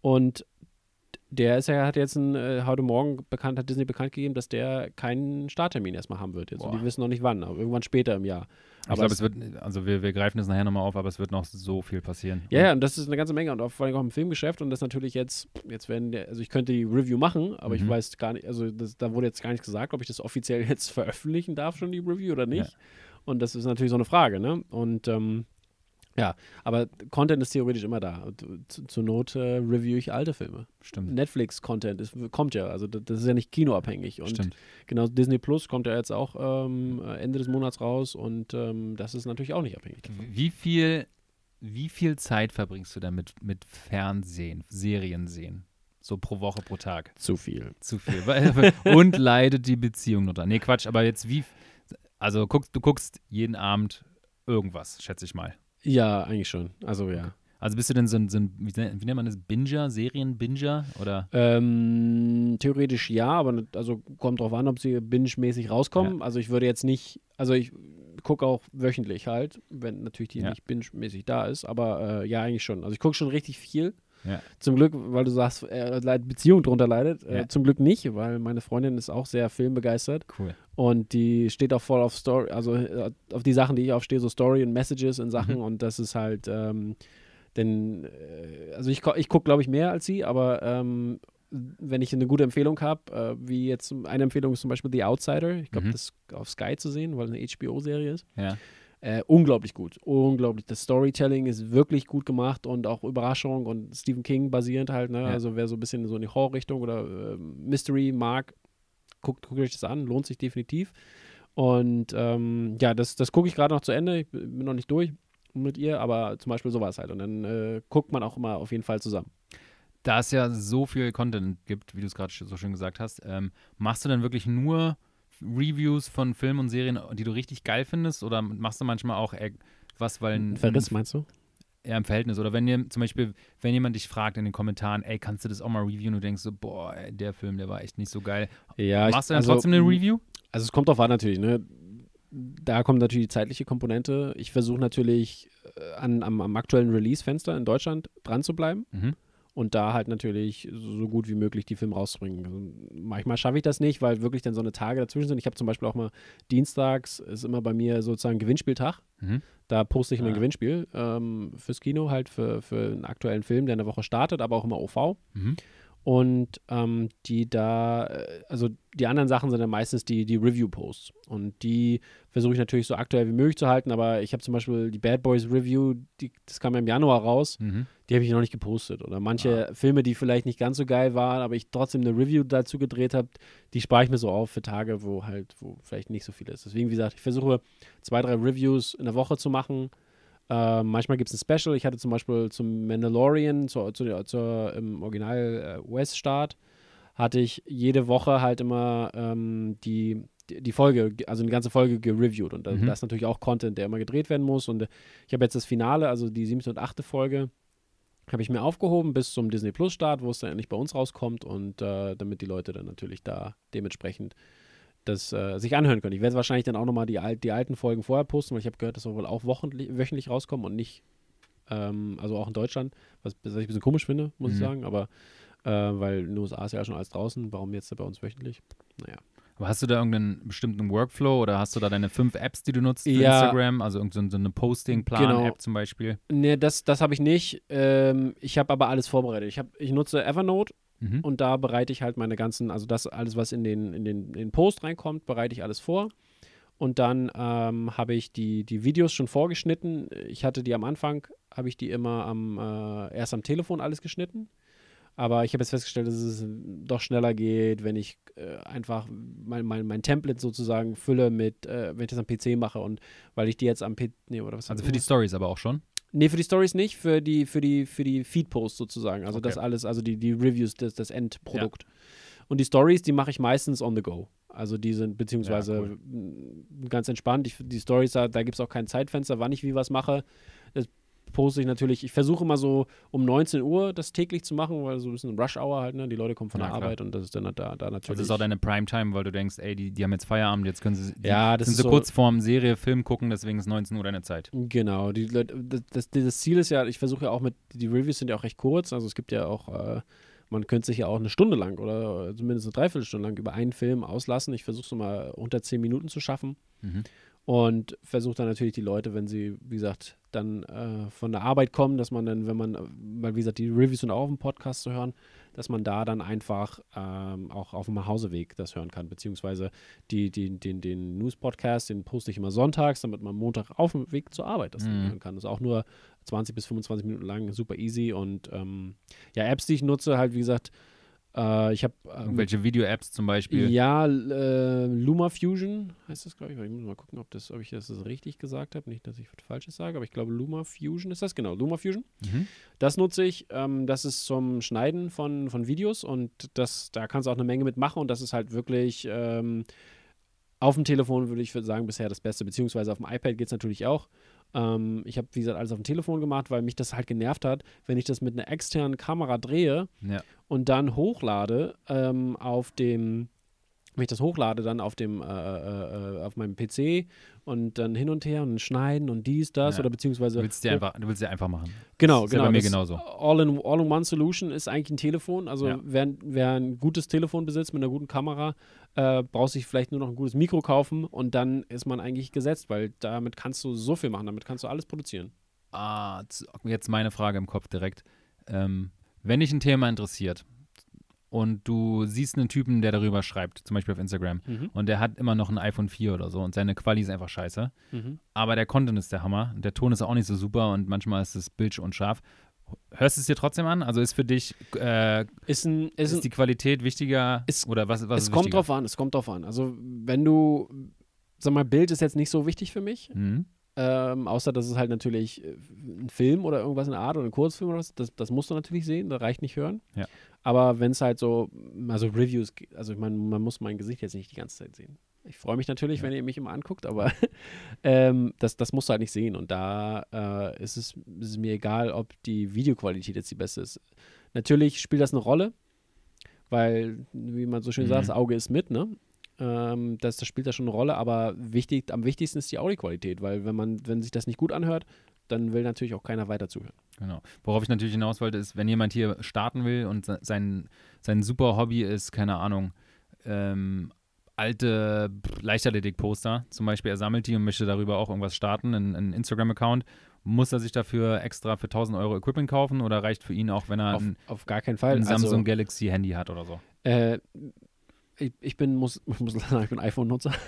und der ist ja, hat jetzt ein, äh, heute Morgen bekannt, hat Disney bekannt gegeben, dass der keinen Starttermin erstmal haben wird. Jetzt. Und die wissen noch nicht wann, aber irgendwann später im Jahr. Ich Aber glaube, es- es wird, also wir, wir greifen das nachher nochmal auf, aber es wird noch so viel passieren. Ja, ja, und das ist eine ganze Menge und auch, vor allem auch im Filmgeschäft und das natürlich jetzt, jetzt werden, der, also ich könnte die Review machen, aber ich Mhm. weiß gar nicht, also das, da wurde jetzt gar nichts gesagt, ob ich das offiziell jetzt veröffentlichen darf, schon die Review oder nicht. Ja. Und das ist natürlich so eine Frage, ne? Und ähm, ja, aber Content ist theoretisch immer da. Zu, zur Not äh, review ich alte Filme. Stimmt. Netflix-Content kommt ja, also das, ist ja nicht kinoabhängig. Und Stimmt. genau, Disney Plus kommt ja jetzt auch ähm, Ende des Monats raus und ähm, das ist natürlich auch nicht abhängig davon. Wie viel, wie viel Zeit verbringst du damit mit Fernsehen, Serien sehen? So pro Woche, pro Tag. Zu viel. Zu viel. Und leidet die Beziehung nur dran. Nee, Quatsch, aber jetzt wie. Also guckst, du guckst jeden Abend irgendwas, schätze ich mal. Ja, eigentlich schon. Also ja. Also bist du denn so ein, so ein wie, wie nennt man das, Binger, Serienbinger oder? Ähm, theoretisch ja, aber also kommt drauf an, ob sie binge-mäßig rauskommen. Also ich würde jetzt nicht, also ich gucke auch wöchentlich halt, wenn natürlich die Ja. nicht binge-mäßig da ist, aber äh, ja, eigentlich schon. Also ich gucke schon richtig viel. Ja. Zum Glück, weil du sagst, äh, Beziehung drunter leidet. Äh, Ja. Zum Glück nicht, weil meine Freundin ist auch sehr filmbegeistert Cool. und die steht auch voll auf Story, also äh, auf die Sachen, die ich aufstehe, so Story und Messages und Sachen Mhm. und das ist halt, ähm, denn, äh, also ich, ich gucke, glaube ich, mehr als sie, aber ähm, wenn ich eine gute Empfehlung habe, äh, wie jetzt eine Empfehlung ist zum Beispiel The Outsider, ich glaube, Mhm. das ist auf Sky zu sehen, weil es eine HBO-Serie ist. Ja. Äh, unglaublich gut, unglaublich. Das Storytelling ist wirklich gut gemacht und auch Überraschung und Stephen King basierend halt. Ne? Ja. Also wer so ein bisschen so in die Horror-Richtung oder äh, Mystery mag, guckt, guckt euch das an, lohnt sich definitiv. Und ähm, ja, das, das gucke ich gerade noch zu Ende. Ich bin noch nicht durch mit ihr, aber zum Beispiel sowas halt. Und dann äh, guckt man auch immer auf jeden Fall zusammen. Da es ja so viel Content gibt, wie du es gerade so schön gesagt hast, ähm, machst du dann wirklich nur Reviews von Filmen und Serien, die du richtig geil findest? Oder machst du manchmal auch was, weil ein, Verriss, meinst du? eher im Verhältnis? Oder wenn ihr zum Beispiel, wenn jemand dich fragt in den Kommentaren, ey, kannst du das auch mal reviewen? Und du denkst so, boah, ey, der Film, der war echt nicht so geil. Ja, machst du dann also, trotzdem eine Review? Also es kommt drauf an natürlich, ne? Da kommt natürlich die zeitliche Komponente. Ich versuche natürlich äh, an, am, am aktuellen Release-Fenster in Deutschland dran zu bleiben Mhm. Und da halt natürlich so gut wie möglich die Filme rauszubringen. Also manchmal schaffe ich das nicht, weil wirklich dann so eine Tage dazwischen sind. Ich habe zum Beispiel auch mal dienstags ist immer bei mir sozusagen Gewinnspieltag. Mhm. Da poste ich immer ein Ah. Gewinnspiel ähm, fürs Kino, halt für, für einen aktuellen Film, der in der Woche startet, aber auch immer OV. Mhm. Und ähm, die da, äh, also die anderen Sachen sind dann meistens die, die Review-Posts. Und die versuche ich natürlich so aktuell wie möglich zu halten, aber ich habe zum Beispiel die Bad Boys Review, die, das kam ja im Januar raus, Mhm. Die habe ich noch nicht gepostet. Oder manche Filme, die vielleicht nicht ganz so geil waren, aber ich trotzdem eine Review dazu gedreht habe, die spare ich mir so auf für Tage, wo halt, wo vielleicht nicht so viel ist. Deswegen, wie gesagt, ich versuche zwei, drei Reviews in der Woche zu machen. Äh, manchmal gibt es ein Special. Ich hatte zum Beispiel zum Mandalorian, zur, zur, zur im Original äh, US-Start, hatte ich jede Woche halt immer ähm, die, die Folge, also eine ganze Folge gereviewt. Und da, Mhm. das ist natürlich auch Content, der immer gedreht werden muss. Und ich habe jetzt das Finale, also die siebte und achte Folge, habe ich mir aufgehoben bis zum Disney Plus Start, wo es dann endlich bei uns rauskommt und äh, damit die Leute dann natürlich da dementsprechend das äh, sich anhören können. Ich werde wahrscheinlich dann auch nochmal die, al die alten Folgen vorher posten, weil ich habe gehört, dass soll wohl auch wochentlich, wöchentlich rauskommen und nicht, ähm, also auch in Deutschland, was, was ich ein bisschen komisch finde, muss ich Mhm. sagen, aber äh, weil in den USA ist ja schon alles draußen, warum jetzt bei uns wöchentlich? Naja. Aber hast du da irgendeinen bestimmten Workflow oder hast du da deine fünf Apps, die du nutzt für Ja. Instagram? Also irgendeine so eine Posting-Plan-App Genau. zum Beispiel? Nee, das, das habe ich nicht. Ähm, ich habe aber alles vorbereitet. Ich, hab, ich nutze Evernote Mhm. Und da bereite ich halt meine ganzen, also das alles, was in den, in den, in den Post reinkommt, bereite ich alles vor. Und dann ähm, habe ich die, die Videos schon vorgeschnitten. Ich hatte die am Anfang, habe ich die immer am, äh, erst am Telefon alles geschnitten. Aber ich habe jetzt festgestellt, dass es doch schneller geht, wenn ich äh, einfach mein, mein, mein Template sozusagen fülle mit, äh, wenn ich das am PC mache und weil ich die jetzt am PC, nee, oder was Also für die Stories aber auch schon? Nee, für die Stories nicht, für die, für die, für die Feed-Posts sozusagen. Also das Okay. alles, also die, die Reviews, das, das Endprodukt. Und die Stories, die mache ich meistens on the go. Also die sind beziehungsweise Ja, cool. ganz entspannt. Ich, die Stories, da, da gibt es auch kein Zeitfenster, wann ich wie was mache. Das poste ich natürlich. Ich versuche immer so um 19 Uhr das täglich zu machen, weil so ein bisschen Rush Hour halt, ne? Die Leute kommen von Ja, der klar. Arbeit und das ist dann da, da natürlich. Also das ist auch deine Primetime, weil du denkst, ey, die, die haben jetzt Feierabend, jetzt können sie die, Ja, das sind ist so- kurz vorm Serie, Film gucken, deswegen ist 19 Uhr deine Zeit. Genau, die Leute, das, das, Ziel ist ja, ich versuche ja auch mit, die Reviews sind ja auch recht kurz, also es gibt ja auch, äh, man könnte sich ja auch eine Stunde lang oder zumindest eine Dreiviertelstunde lang über einen Film auslassen. Ich versuche es mal unter zehn Minuten zu schaffen Mhm. Und versuche dann natürlich die Leute, wenn sie, wie gesagt, dann äh, von der Arbeit kommen, dass man dann, wenn man, weil wie gesagt, die Reviews sind auch auf dem Podcast zu hören, dass man da dann einfach ähm, auch auf dem Nachhauseweg das hören kann, beziehungsweise die, die, den, den News-Podcast, den poste ich immer sonntags, damit man Montag auf dem Weg zur Arbeit das Mhm. hören kann. Das ist auch nur 20 bis 25 Minuten lang, super easy und ähm, ja, Apps, die ich nutze, halt wie gesagt, äh, ich habe Irgendwelche Video-Apps zum Beispiel. ja, äh, LumaFusion heißt das, glaube ich. Ich muss mal gucken, ob, das, ob ich das richtig gesagt habe. Nicht, dass ich was Falsches sage, aber ich glaube, LumaFusion ist das, genau. LumaFusion. Mhm. Das nutze ich. Ähm, das ist zum Schneiden von, von Videos und das, da kannst du auch eine Menge mitmachen und das ist halt wirklich ähm, auf dem Telefon, würde ich sagen, bisher das Beste, beziehungsweise auf dem iPad geht es natürlich auch. Ähm, ich habe, wie gesagt, alles auf dem Telefon gemacht, weil mich das halt genervt hat, wenn ich das mit einer externen Kamera drehe Ja. Und dann hochlade ähm, auf dem, wenn ich das hochlade, dann auf dem, äh, äh, äh, auf meinem PC und dann hin und her und schneiden und dies, das Ja. oder beziehungsweise Du willst dir einfach, du willst dir einfach machen. Genau, ja genau. bei mir das genauso. All-in- All-in-One-Solution ist eigentlich ein Telefon. Also Ja. wer, wer ein gutes Telefon besitzt mit einer guten Kamera, äh, braucht sich vielleicht nur noch ein gutes Mikro kaufen und dann ist man eigentlich gesetzt, weil damit kannst du so viel machen, damit kannst du alles produzieren. Ah, jetzt meine Frage im Kopf direkt. Ähm, wenn dich ein Thema interessiert und du siehst einen Typen, der darüber schreibt, zum Beispiel auf Instagram, Mhm. und der hat immer noch ein iPhone 4 oder so und seine Quali ist einfach scheiße, Mhm. aber der Content ist der Hammer, und der Ton ist auch nicht so super und manchmal ist das Bild unscharf. Hörst du es dir trotzdem an? Also ist für dich äh, Ist ein, ist ist die Qualität wichtiger Es- oder was, was es ist kommt wichtiger? drauf an, es kommt drauf an. Also wenn du, sag mal, Bild ist jetzt nicht so wichtig für mich, Mhm. Ähm, außer dass es halt natürlich äh, ein Film oder irgendwas in der Art oder ein Kurzfilm oder was, das, das musst du natürlich sehen, da reicht nicht hören. Ja. Aber wenn es halt so, also Reviews, also ich meine, man muss mein Gesicht jetzt nicht die ganze Zeit sehen. Ich freue mich natürlich, Ja. wenn ihr mich immer anguckt, aber ähm, das, das musst du halt nicht sehen. Und da äh, ist, es, ist es mir egal, ob die Videoqualität jetzt die beste ist. Natürlich spielt das eine Rolle, weil, wie man so schön Mhm. sagt, das Auge ist mit, ne? Ähm, das, das spielt da schon eine Rolle, aber wichtig, am wichtigsten ist die Audioqualität, weil wenn man, wenn sich das nicht gut anhört, dann will natürlich auch keiner weiter zuhören. Genau. Worauf ich natürlich hinaus wollte, ist, wenn jemand hier starten will und se- sein, sein super Hobby ist, keine Ahnung, ähm, alte Leichtathletik-Poster, zum Beispiel, er sammelt die und möchte darüber auch irgendwas starten, einen, einen Instagram-Account, muss er sich dafür extra für 1000 Euro Equipment kaufen oder reicht für ihn auch, wenn er Auf, ein, auf gar keinen Fall. ein Samsung also, Galaxy Handy hat oder so? äh, ich, ich bin, muss, ich muss sagen, ich bin iPhone-Nutzer.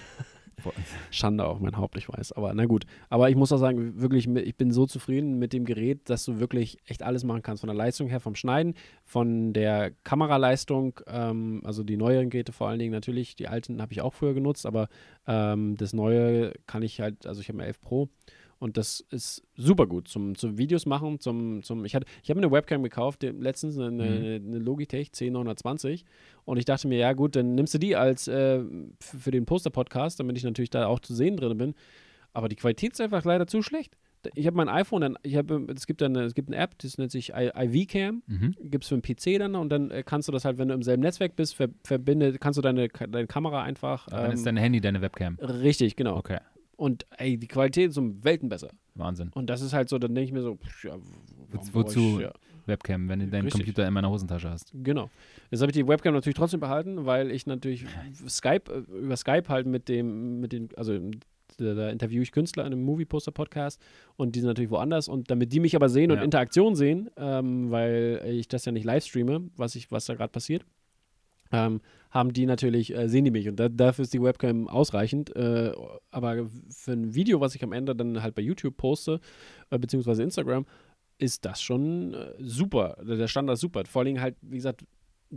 Schande auch mein Haupt, ich weiß. Aber na gut. Aber ich muss auch sagen, wirklich, ich bin so zufrieden mit dem Gerät, dass du wirklich echt alles machen kannst. Von der Leistung her, vom Schneiden, von der Kameraleistung, ähm, also die neueren Geräte vor allen Dingen natürlich. Die alten habe ich auch früher genutzt, aber ähm, das neue kann ich halt, also ich habe eine 11 Pro. Und das ist super gut zum, zum Videos machen. Zum, zum, ich hatte, ich habe mir eine Webcam gekauft, letztens eine, Mhm. eine, Logitech 10920. Und ich dachte mir, ja gut, dann nimmst du die als äh, für den Poster-Podcast, damit ich natürlich da auch zu sehen drin bin. Aber die Qualität ist einfach leider zu schlecht. Ich habe mein iPhone, dann, ich habe, es gibt eine, es gibt eine App, das nennt sich IV-Cam, Mhm. gibt es für den PC dann und dann äh, kannst du das halt, wenn du im selben Netzwerk bist, ver verbinde, kannst du deine, deine Kamera einfach. Dann ist Ähm, dein Handy deine Webcam. richtig, genau. Okay, Und ey, die Qualität ist um Welten besser. Wahnsinn. Und das ist halt so, dann denke ich mir so, pff, ja, Wozu- Ich, ja, Webcam, wenn du deinen Richtig. Computer in meiner Hosentasche hast. genau. Jetzt habe ich die Webcam natürlich trotzdem behalten, weil ich natürlich Skype, äh, über Skype halt mit dem, mit den, also da, da interviewe ich Künstler in einem Movie-Poster-Podcast und die sind natürlich woanders und damit die mich aber sehen und Ja. Interaktion sehen, ähm, weil ich das ja nicht live streame, was, ich, was da gerade passiert, ähm, haben die natürlich, äh, sehen die mich und da, dafür ist die Webcam ausreichend. Äh, aber für ein Video, was ich am Ende dann halt bei YouTube poste, äh, beziehungsweise Instagram, ist das schon äh, super. Der Standard ist super. Vor allem halt, wie gesagt,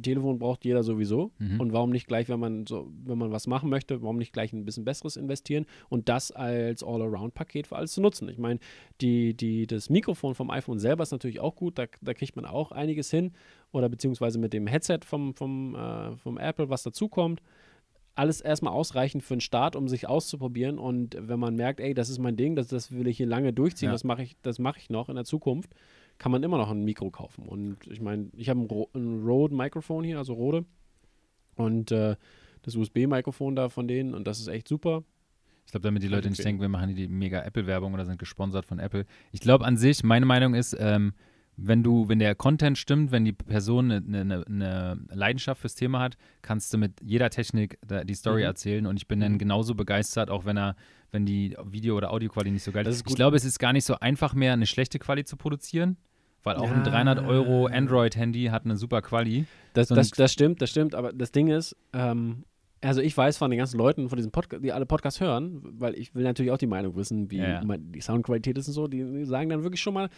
Telefon braucht jeder sowieso. Mhm. Und warum nicht gleich, wenn man so, wenn man was machen möchte, warum nicht gleich ein bisschen besseres investieren und das als All-Around-Paket für alles zu nutzen? Ich meine, die, die, das Mikrofon vom iPhone selber ist natürlich auch gut, da, da kriegt man auch einiges hin. Oder beziehungsweise mit dem Headset vom, vom, äh, vom Apple, was dazukommt. Alles erstmal ausreichend für einen Start, um sich auszuprobieren. Und wenn man merkt, ey, das ist mein Ding, das, das will ich hier lange durchziehen, Ja. das mache ich, das mache ich noch in der Zukunft, kann man immer noch ein Mikro kaufen. Und ich meine, ich habe ein, Ro ein Rode-Mikrofon hier, also Rode. Und äh, das USB-Mikrofon da von denen und das ist echt super. Ich glaube, damit die Leute nicht empfehlen. denken, wir machen hier die mega Apple-Werbung oder sind gesponsert von Apple. Ich glaube an sich, meine Meinung ist, ähm, wenn du, wenn der Content stimmt, wenn die Person eine, eine, eine Leidenschaft fürs Thema hat, kannst du mit jeder Technik die Story Mhm. erzählen und ich bin dann Mhm. genauso begeistert, auch wenn er, wenn die Video- oder Audioqualität nicht so geil Das ist. ist Ich glaube, es ist gar nicht so einfach mehr, eine schlechte Quali zu produzieren, weil auch ein Ja. 300 Euro Android-Handy hat eine super Quali. Das, So ein- das, das stimmt, das stimmt, aber das Ding ist, ähm, also ich weiß von den ganzen Leuten, von diesen Podcast, die alle Podcasts hören, weil ich will natürlich auch die Meinung wissen, wie Ja, die Soundqualität ist und so, die, sagen dann wirklich schon mal, Ja,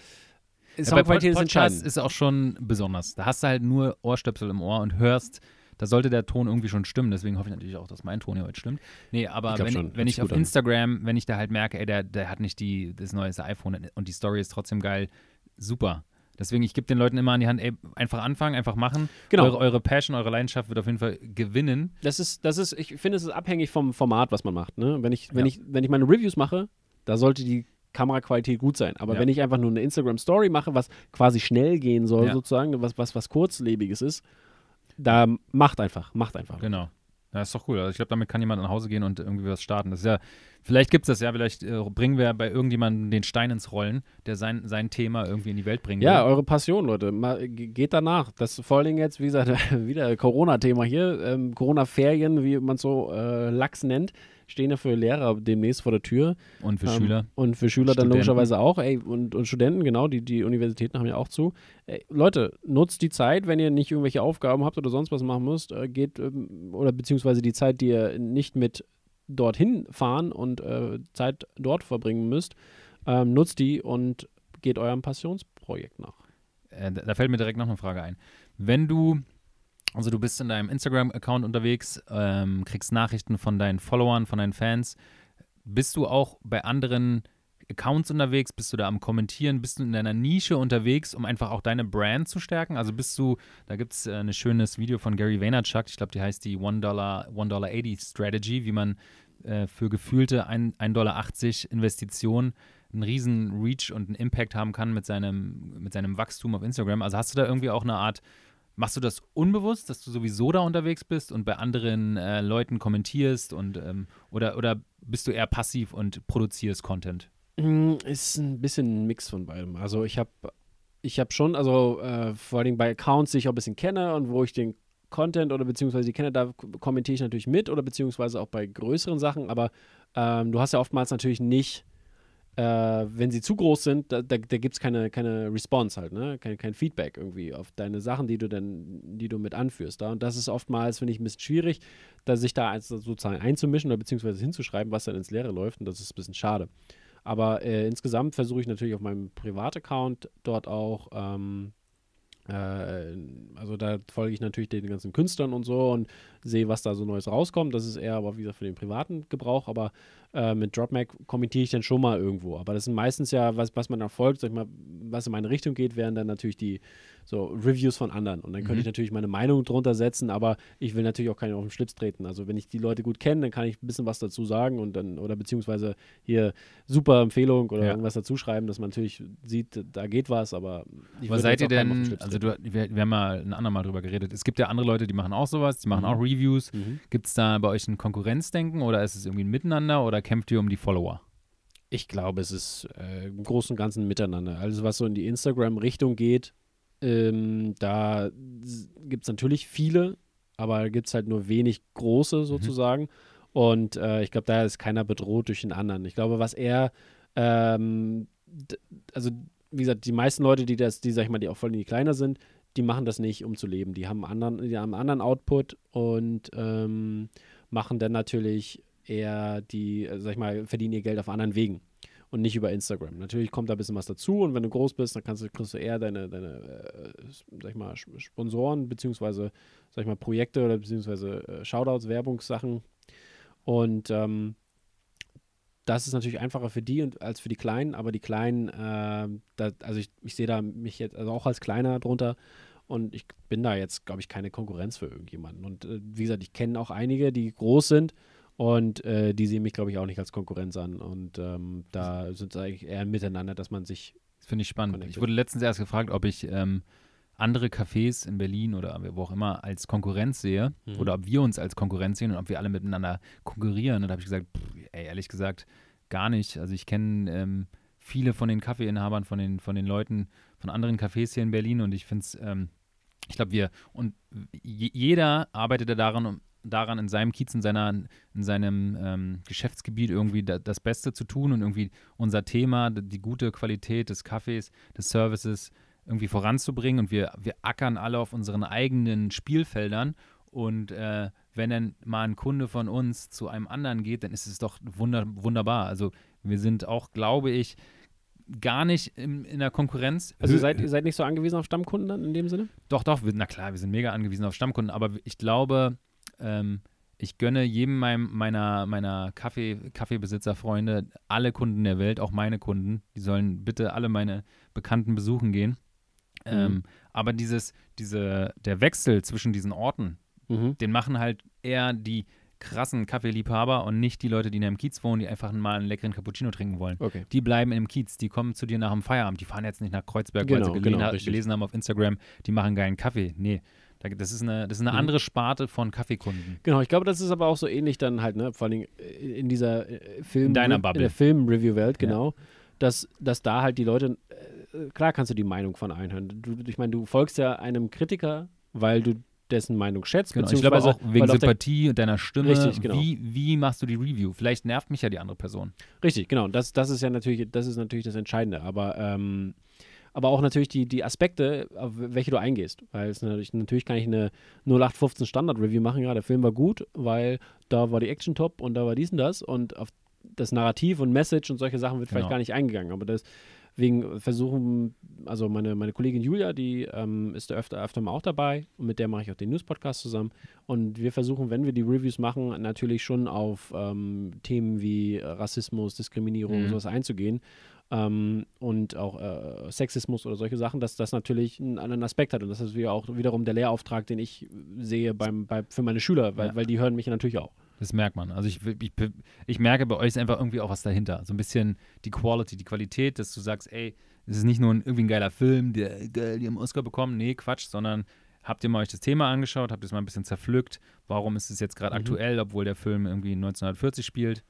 bei Soundqualität ist Pod- Podcast entscheidend. ist auch schon besonders. Da hast du halt nur Ohrstöpsel im Ohr und hörst, da sollte der Ton irgendwie schon stimmen. Deswegen hoffe ich natürlich auch, dass mein Ton hier heute stimmt. Nee, aber Ich wenn, schon. wenn ich auf an. Instagram, wenn ich da halt merke, ey, der, der hat nicht die, das neueste iPhone und die Story ist trotzdem geil, super. Deswegen, ich gebe den Leuten immer an die Hand, ey, einfach anfangen, einfach machen. Genau. Eure, eure Passion, eure Leidenschaft wird auf jeden Fall gewinnen. Das ist, das ist, ich finde, es ist abhängig vom Format, was man macht. Ne? Wenn ich, wenn Ja. ich, wenn ich meine Reviews mache, da sollte die Kameraqualität gut sein. Aber Ja. wenn ich einfach nur eine Instagram-Story mache, was quasi schnell gehen soll, Ja. sozusagen, was, was, was kurzlebiges ist, da macht einfach, macht einfach. Genau. Ja, ist doch cool. Also ich glaube, damit kann jemand nach Hause gehen und irgendwie was starten. Das ist ja, vielleicht gibt es das ja, vielleicht äh, bringen wir bei irgendjemandem den Stein ins Rollen, der sein, sein Thema irgendwie in die Welt bringen Ja, will. eure Passion, Leute. Mal, ge- geht danach. Das ist vor allen Dingen jetzt, wie gesagt, wieder Corona-Thema hier. Ähm, Corona-Ferien, wie man so äh, lax nennt, stehen ja für Lehrer demnächst vor der Tür. Und für Ähm, Schüler. Und für Schüler dann Studenten. logischerweise auch. Ey, und, und Studenten, genau, die, die Universitäten haben ja auch zu. Ey, Leute, nutzt die Zeit, wenn ihr nicht irgendwelche Aufgaben habt oder sonst was machen müsst, äh, geht, ähm, oder beziehungsweise die Zeit, die ihr nicht mit dorthin fahren und äh, Zeit dort verbringen müsst, ähm, nutzt die und geht eurem Passionsprojekt nach. Äh, da fällt mir direkt noch eine Frage ein. Wenn du, also du bist in deinem Instagram-Account unterwegs, ähm, kriegst Nachrichten von deinen Followern, von deinen Fans, bist du auch bei anderen Accounts unterwegs? Bist du da am Kommentieren? Bist du in deiner Nische unterwegs, um einfach auch deine Brand zu stärken? Also bist du, da gibt es äh, ein schönes Video von Gary Vaynerchuk, ich glaube, die heißt die $1, $1.80 Strategy, wie man äh, für gefühlte ein- 1,80 Dollar Investition einen riesen Reach und einen Impact haben kann mit seinem, mit seinem Wachstum auf Instagram. Also hast du da irgendwie auch eine Art, machst du das unbewusst, dass du sowieso da unterwegs bist und bei anderen äh, Leuten kommentierst und ähm, oder, oder bist du eher passiv und produzierst Content? Mm, Ist ein bisschen ein Mix von beidem. Also ich habe ich hab schon, also äh, vor Dingen bei Accounts, die ich auch ein bisschen kenne und wo ich den Content oder beziehungsweise die kenne, da kommentiere ich natürlich mit oder beziehungsweise auch bei größeren Sachen, aber ähm, du hast ja oftmals natürlich nicht, äh, wenn sie zu groß sind, da, da, da gibt es keine, keine Response halt, ne? Kein, kein Feedback irgendwie auf deine Sachen, die du dann, die du mit anführst. Da. Und das ist oftmals, finde ich, ein bisschen schwierig, da sich da sozusagen einzumischen oder beziehungsweise hinzuschreiben, was dann ins Leere läuft. Und das ist ein bisschen schade. Aber äh, insgesamt versuche ich natürlich auf meinem Privataccount dort auch, ähm, äh, also da folge ich natürlich den ganzen Künstlern und so und sehe, was da so Neues rauskommt. Das ist eher aber wieder für den privaten Gebrauch, aber äh, mit DropMac kommentiere ich dann schon mal irgendwo. Aber das sind meistens ja, was, was man erfolgt, sag ich mal, was in meine Richtung geht, wären dann natürlich die so Reviews von anderen. Und dann könnte Mhm. ich natürlich meine Meinung drunter setzen, aber ich will natürlich auch keinen auf den Schlips treten. Also wenn ich die Leute gut kenne, dann kann ich ein bisschen was dazu sagen und dann, oder beziehungsweise hier super Empfehlung oder Ja. irgendwas dazu schreiben, dass man natürlich sieht, da geht was, aber ich Aber seid ihr denn, also du, wir, wir haben mal ein andermal drüber geredet, es gibt ja andere Leute, die machen auch sowas, die machen Mhm. auch Reviews. Mhm. Gibt es da bei euch ein Konkurrenzdenken oder ist es irgendwie ein Miteinander oder kämpft ihr um die Follower? Ich glaube, es ist äh, im Großen und Ganzen miteinander. Alles, was so in die Instagram-Richtung geht, ähm, da gibt es natürlich viele, aber gibt es halt nur wenig große sozusagen. Und äh, ich glaube, da ist keiner bedroht durch den anderen. Ich glaube, was er, ähm, also wie gesagt, die meisten Leute, die das, die, sag ich mal, die auch voll in die kleiner sind, die machen das nicht, um zu leben. Die haben einen anderen, die haben einen anderen Output und ähm, machen dann natürlich eher die, äh, sag ich mal, verdienen ihr Geld auf anderen Wegen und nicht über Instagram. Natürlich kommt da ein bisschen was dazu und wenn du groß bist, dann kannst du, kriegst du eher deine, deine äh, sag ich mal, Sponsoren beziehungsweise, sag ich mal, Projekte oder beziehungsweise äh, Shoutouts, Werbungssachen und ähm, das ist natürlich einfacher für die und als für die Kleinen, aber die Kleinen, äh, da, also ich, ich sehe da mich jetzt also auch als Kleiner drunter und ich bin da jetzt, glaube ich, keine Konkurrenz für irgendjemanden. Und äh, wie gesagt, ich kenne auch einige, die groß sind und äh, die sehen mich, glaube ich, auch nicht als Konkurrenz an. Und ähm, da sind es eigentlich eher miteinander, dass man sich. Das finde ich spannend. Connected. Ich wurde letztens erst gefragt, ob ich ähm, andere Cafés in Berlin oder wo auch immer als Konkurrenz sehe Mhm. oder ob wir uns als Konkurrenz sehen und ob wir alle miteinander konkurrieren. Und da habe ich gesagt, pff, ey, ehrlich gesagt, gar nicht. Also ich kenne ähm, viele von den Kaffeeinhabern, von den, von den Leuten von anderen Cafés hier in Berlin und ich finde es, ähm, ich glaube, wir und je, jeder arbeitet da daran, um daran in seinem Kiez, in, seiner, in seinem ähm, Geschäftsgebiet irgendwie da, das Beste zu tun und irgendwie unser Thema, die gute Qualität des Kaffees, des Services irgendwie voranzubringen. Und wir, wir ackern alle auf unseren eigenen Spielfeldern. Und äh, wenn dann mal ein Kunde von uns zu einem anderen geht, dann ist es doch wunder, wunderbar. Also wir sind auch, glaube ich, gar nicht im, in der Konkurrenz. Also seid, ihr seid nicht so angewiesen auf Stammkunden dann in dem Sinne? doch, doch, wir, na klar, wir sind mega angewiesen auf Stammkunden, aber ich glaube, ähm, ich gönne jedem meinem, meiner, meiner Kaffee, Kaffeebesitzerfreunde, alle Kunden der Welt, auch meine Kunden, die sollen bitte alle meine Bekannten besuchen gehen. Ähm, aber dieses, diese, der Wechsel zwischen diesen Orten, Mhm. den machen halt eher die krassen Kaffeeliebhaber und nicht die Leute, die in einem Kiez wohnen, die einfach mal einen leckeren Cappuccino trinken wollen. Okay. Die bleiben im Kiez, die kommen zu dir nach dem Feierabend. Die fahren jetzt nicht nach Kreuzberg, weil Genau, sie gelesen, genau, ha- richtig. gelesen haben auf Instagram, die machen geilen Kaffee. Nee, das ist eine, das ist eine Mhm. andere Sparte von Kaffeekunden. Genau, ich glaube, das ist aber auch so ähnlich dann halt, ne, vor allem in dieser äh, Film, In deiner in Bubble. der Film-Review-Welt, genau, dass, dass da halt die Leute, äh, klar kannst du die Meinung von einhören. Du, ich meine, du folgst ja einem Kritiker, weil du dessen Meinung schätzt, Genau. Ich glaube auch wegen Sympathie und deiner Stimme. Richtig, genau. wie, wie machst du die Review? Vielleicht nervt mich ja die andere Person. Richtig, genau. Das, das ist ja natürlich, das ist natürlich das Entscheidende. Aber, ähm, aber auch natürlich die, die Aspekte, auf welche du eingehst. Weil es natürlich, natürlich kann ich eine 0815 Standard-Review machen, ja, der Film war gut, weil da war die Action top und da war dies und das und auf das Narrativ und Message und solche Sachen wird vielleicht Genau. gar nicht eingegangen. Aber deswegen versuchen, also meine, meine Kollegin Julia, die ähm, ist da öfter, öfter mal auch dabei und mit der mache ich auch den News-Podcast zusammen. Und wir versuchen, wenn wir die Reviews machen, natürlich schon auf ähm, Themen wie Rassismus, Diskriminierung, Mhm. sowas einzugehen. Ähm, und auch äh, Sexismus oder solche Sachen, dass das natürlich einen anderen Aspekt hat. Und das ist wieder auch wiederum der Lehrauftrag, den ich sehe beim, bei, für meine Schüler, weil, Ja. weil die hören mich natürlich auch. Das merkt man. Also ich, ich, ich merke bei euch ist einfach irgendwie auch was dahinter. So ein bisschen die Quality, die Qualität, dass du sagst, ey, es ist nicht nur ein, irgendwie ein geiler Film, der geil, die haben Oscar bekommen. Nee, Quatsch, sondern habt ihr mal euch das Thema angeschaut, habt ihr es mal ein bisschen zerpflückt. Warum ist es jetzt gerade Mhm. aktuell, obwohl der Film irgendwie 1940 spielt?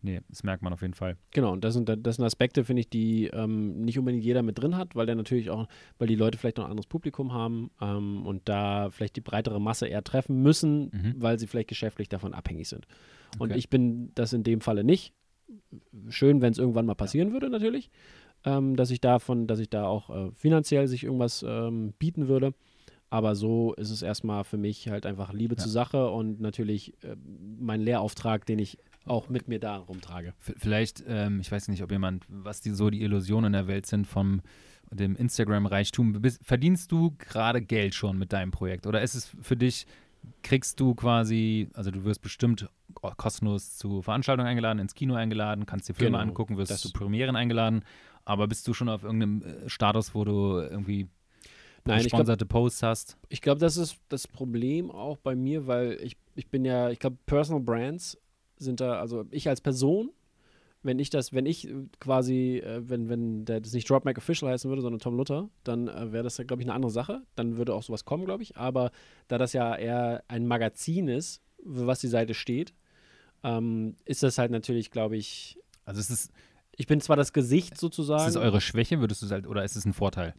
Nee, das merkt man auf jeden Fall. Genau, und das sind, das sind Aspekte, finde ich, die ähm, nicht unbedingt jeder mit drin hat, weil der natürlich auch, weil die Leute vielleicht noch ein anderes Publikum haben ähm, und da vielleicht die breitere Masse eher treffen müssen, Mhm. weil sie vielleicht geschäftlich davon abhängig sind. Und Okay. ich bin das in dem Falle nicht. Schön, wenn es irgendwann mal passieren würde, natürlich, ähm, dass ich davon, dass ich da auch äh, finanziell sich irgendwas ähm, bieten würde. Aber so ist es erstmal für mich halt einfach Liebe Ja. zur Sache und natürlich äh, mein Lehrauftrag, den ich auch mit mir da rumtrage. Vielleicht, ähm, ich weiß nicht, ob jemand, was die so die Illusionen in der Welt sind vom dem Instagram-Reichtum. Verdienst du gerade Geld schon mit deinem Projekt? Oder ist es für dich, kriegst du quasi, also du wirst bestimmt kostenlos zu Veranstaltungen eingeladen, ins Kino eingeladen, kannst dir Filme Genau, angucken, wirst das- zu Premieren eingeladen, aber bist du schon auf irgendeinem äh, Status, wo du irgendwie Nein, gesponserte Posts hast? Ich glaube, das ist das Problem auch bei mir, weil ich, ich bin ja, ich glaube, Personal Brands sind da, also ich als Person, wenn ich das, wenn ich äh, quasi, äh, wenn, wenn der das nicht Drop Mac Official heißen würde, sondern Tom Luther, dann äh, wäre das ja, glaube ich, eine andere Sache. Dann würde auch sowas kommen, glaube ich. Aber da das ja eher ein Magazin ist, für was die Seite steht, ähm, ist das halt natürlich, glaube ich, Also ist es, ich bin zwar das Gesicht ist sozusagen. es eure Schwäche, würdest du es halt, oder ist es ein Vorteil?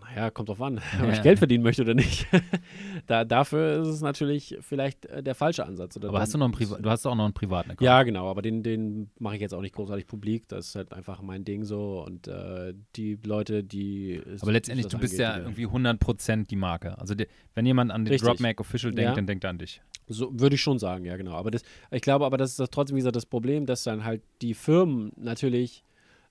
Naja, kommt drauf an, Ja. ob ich Geld verdienen möchte oder nicht. da, dafür ist es natürlich vielleicht äh, der falsche Ansatz. Aber hast du noch einen Priva du hast auch noch einen privaten Account? Ja, genau, aber den, den mache ich jetzt auch nicht großartig publik. Das ist halt einfach mein Ding so. Und äh, die Leute, die. Aber letztendlich, du bist angeht, ja irgendwie 100% die Marke. Also die, wenn jemand an den. Drop Mac Official denkt, Ja. dann denkt er an dich. So würde ich schon sagen, ja, genau. Aber das, ich glaube aber, das ist das trotzdem, wie gesagt, das Problem, dass dann halt die Firmen natürlich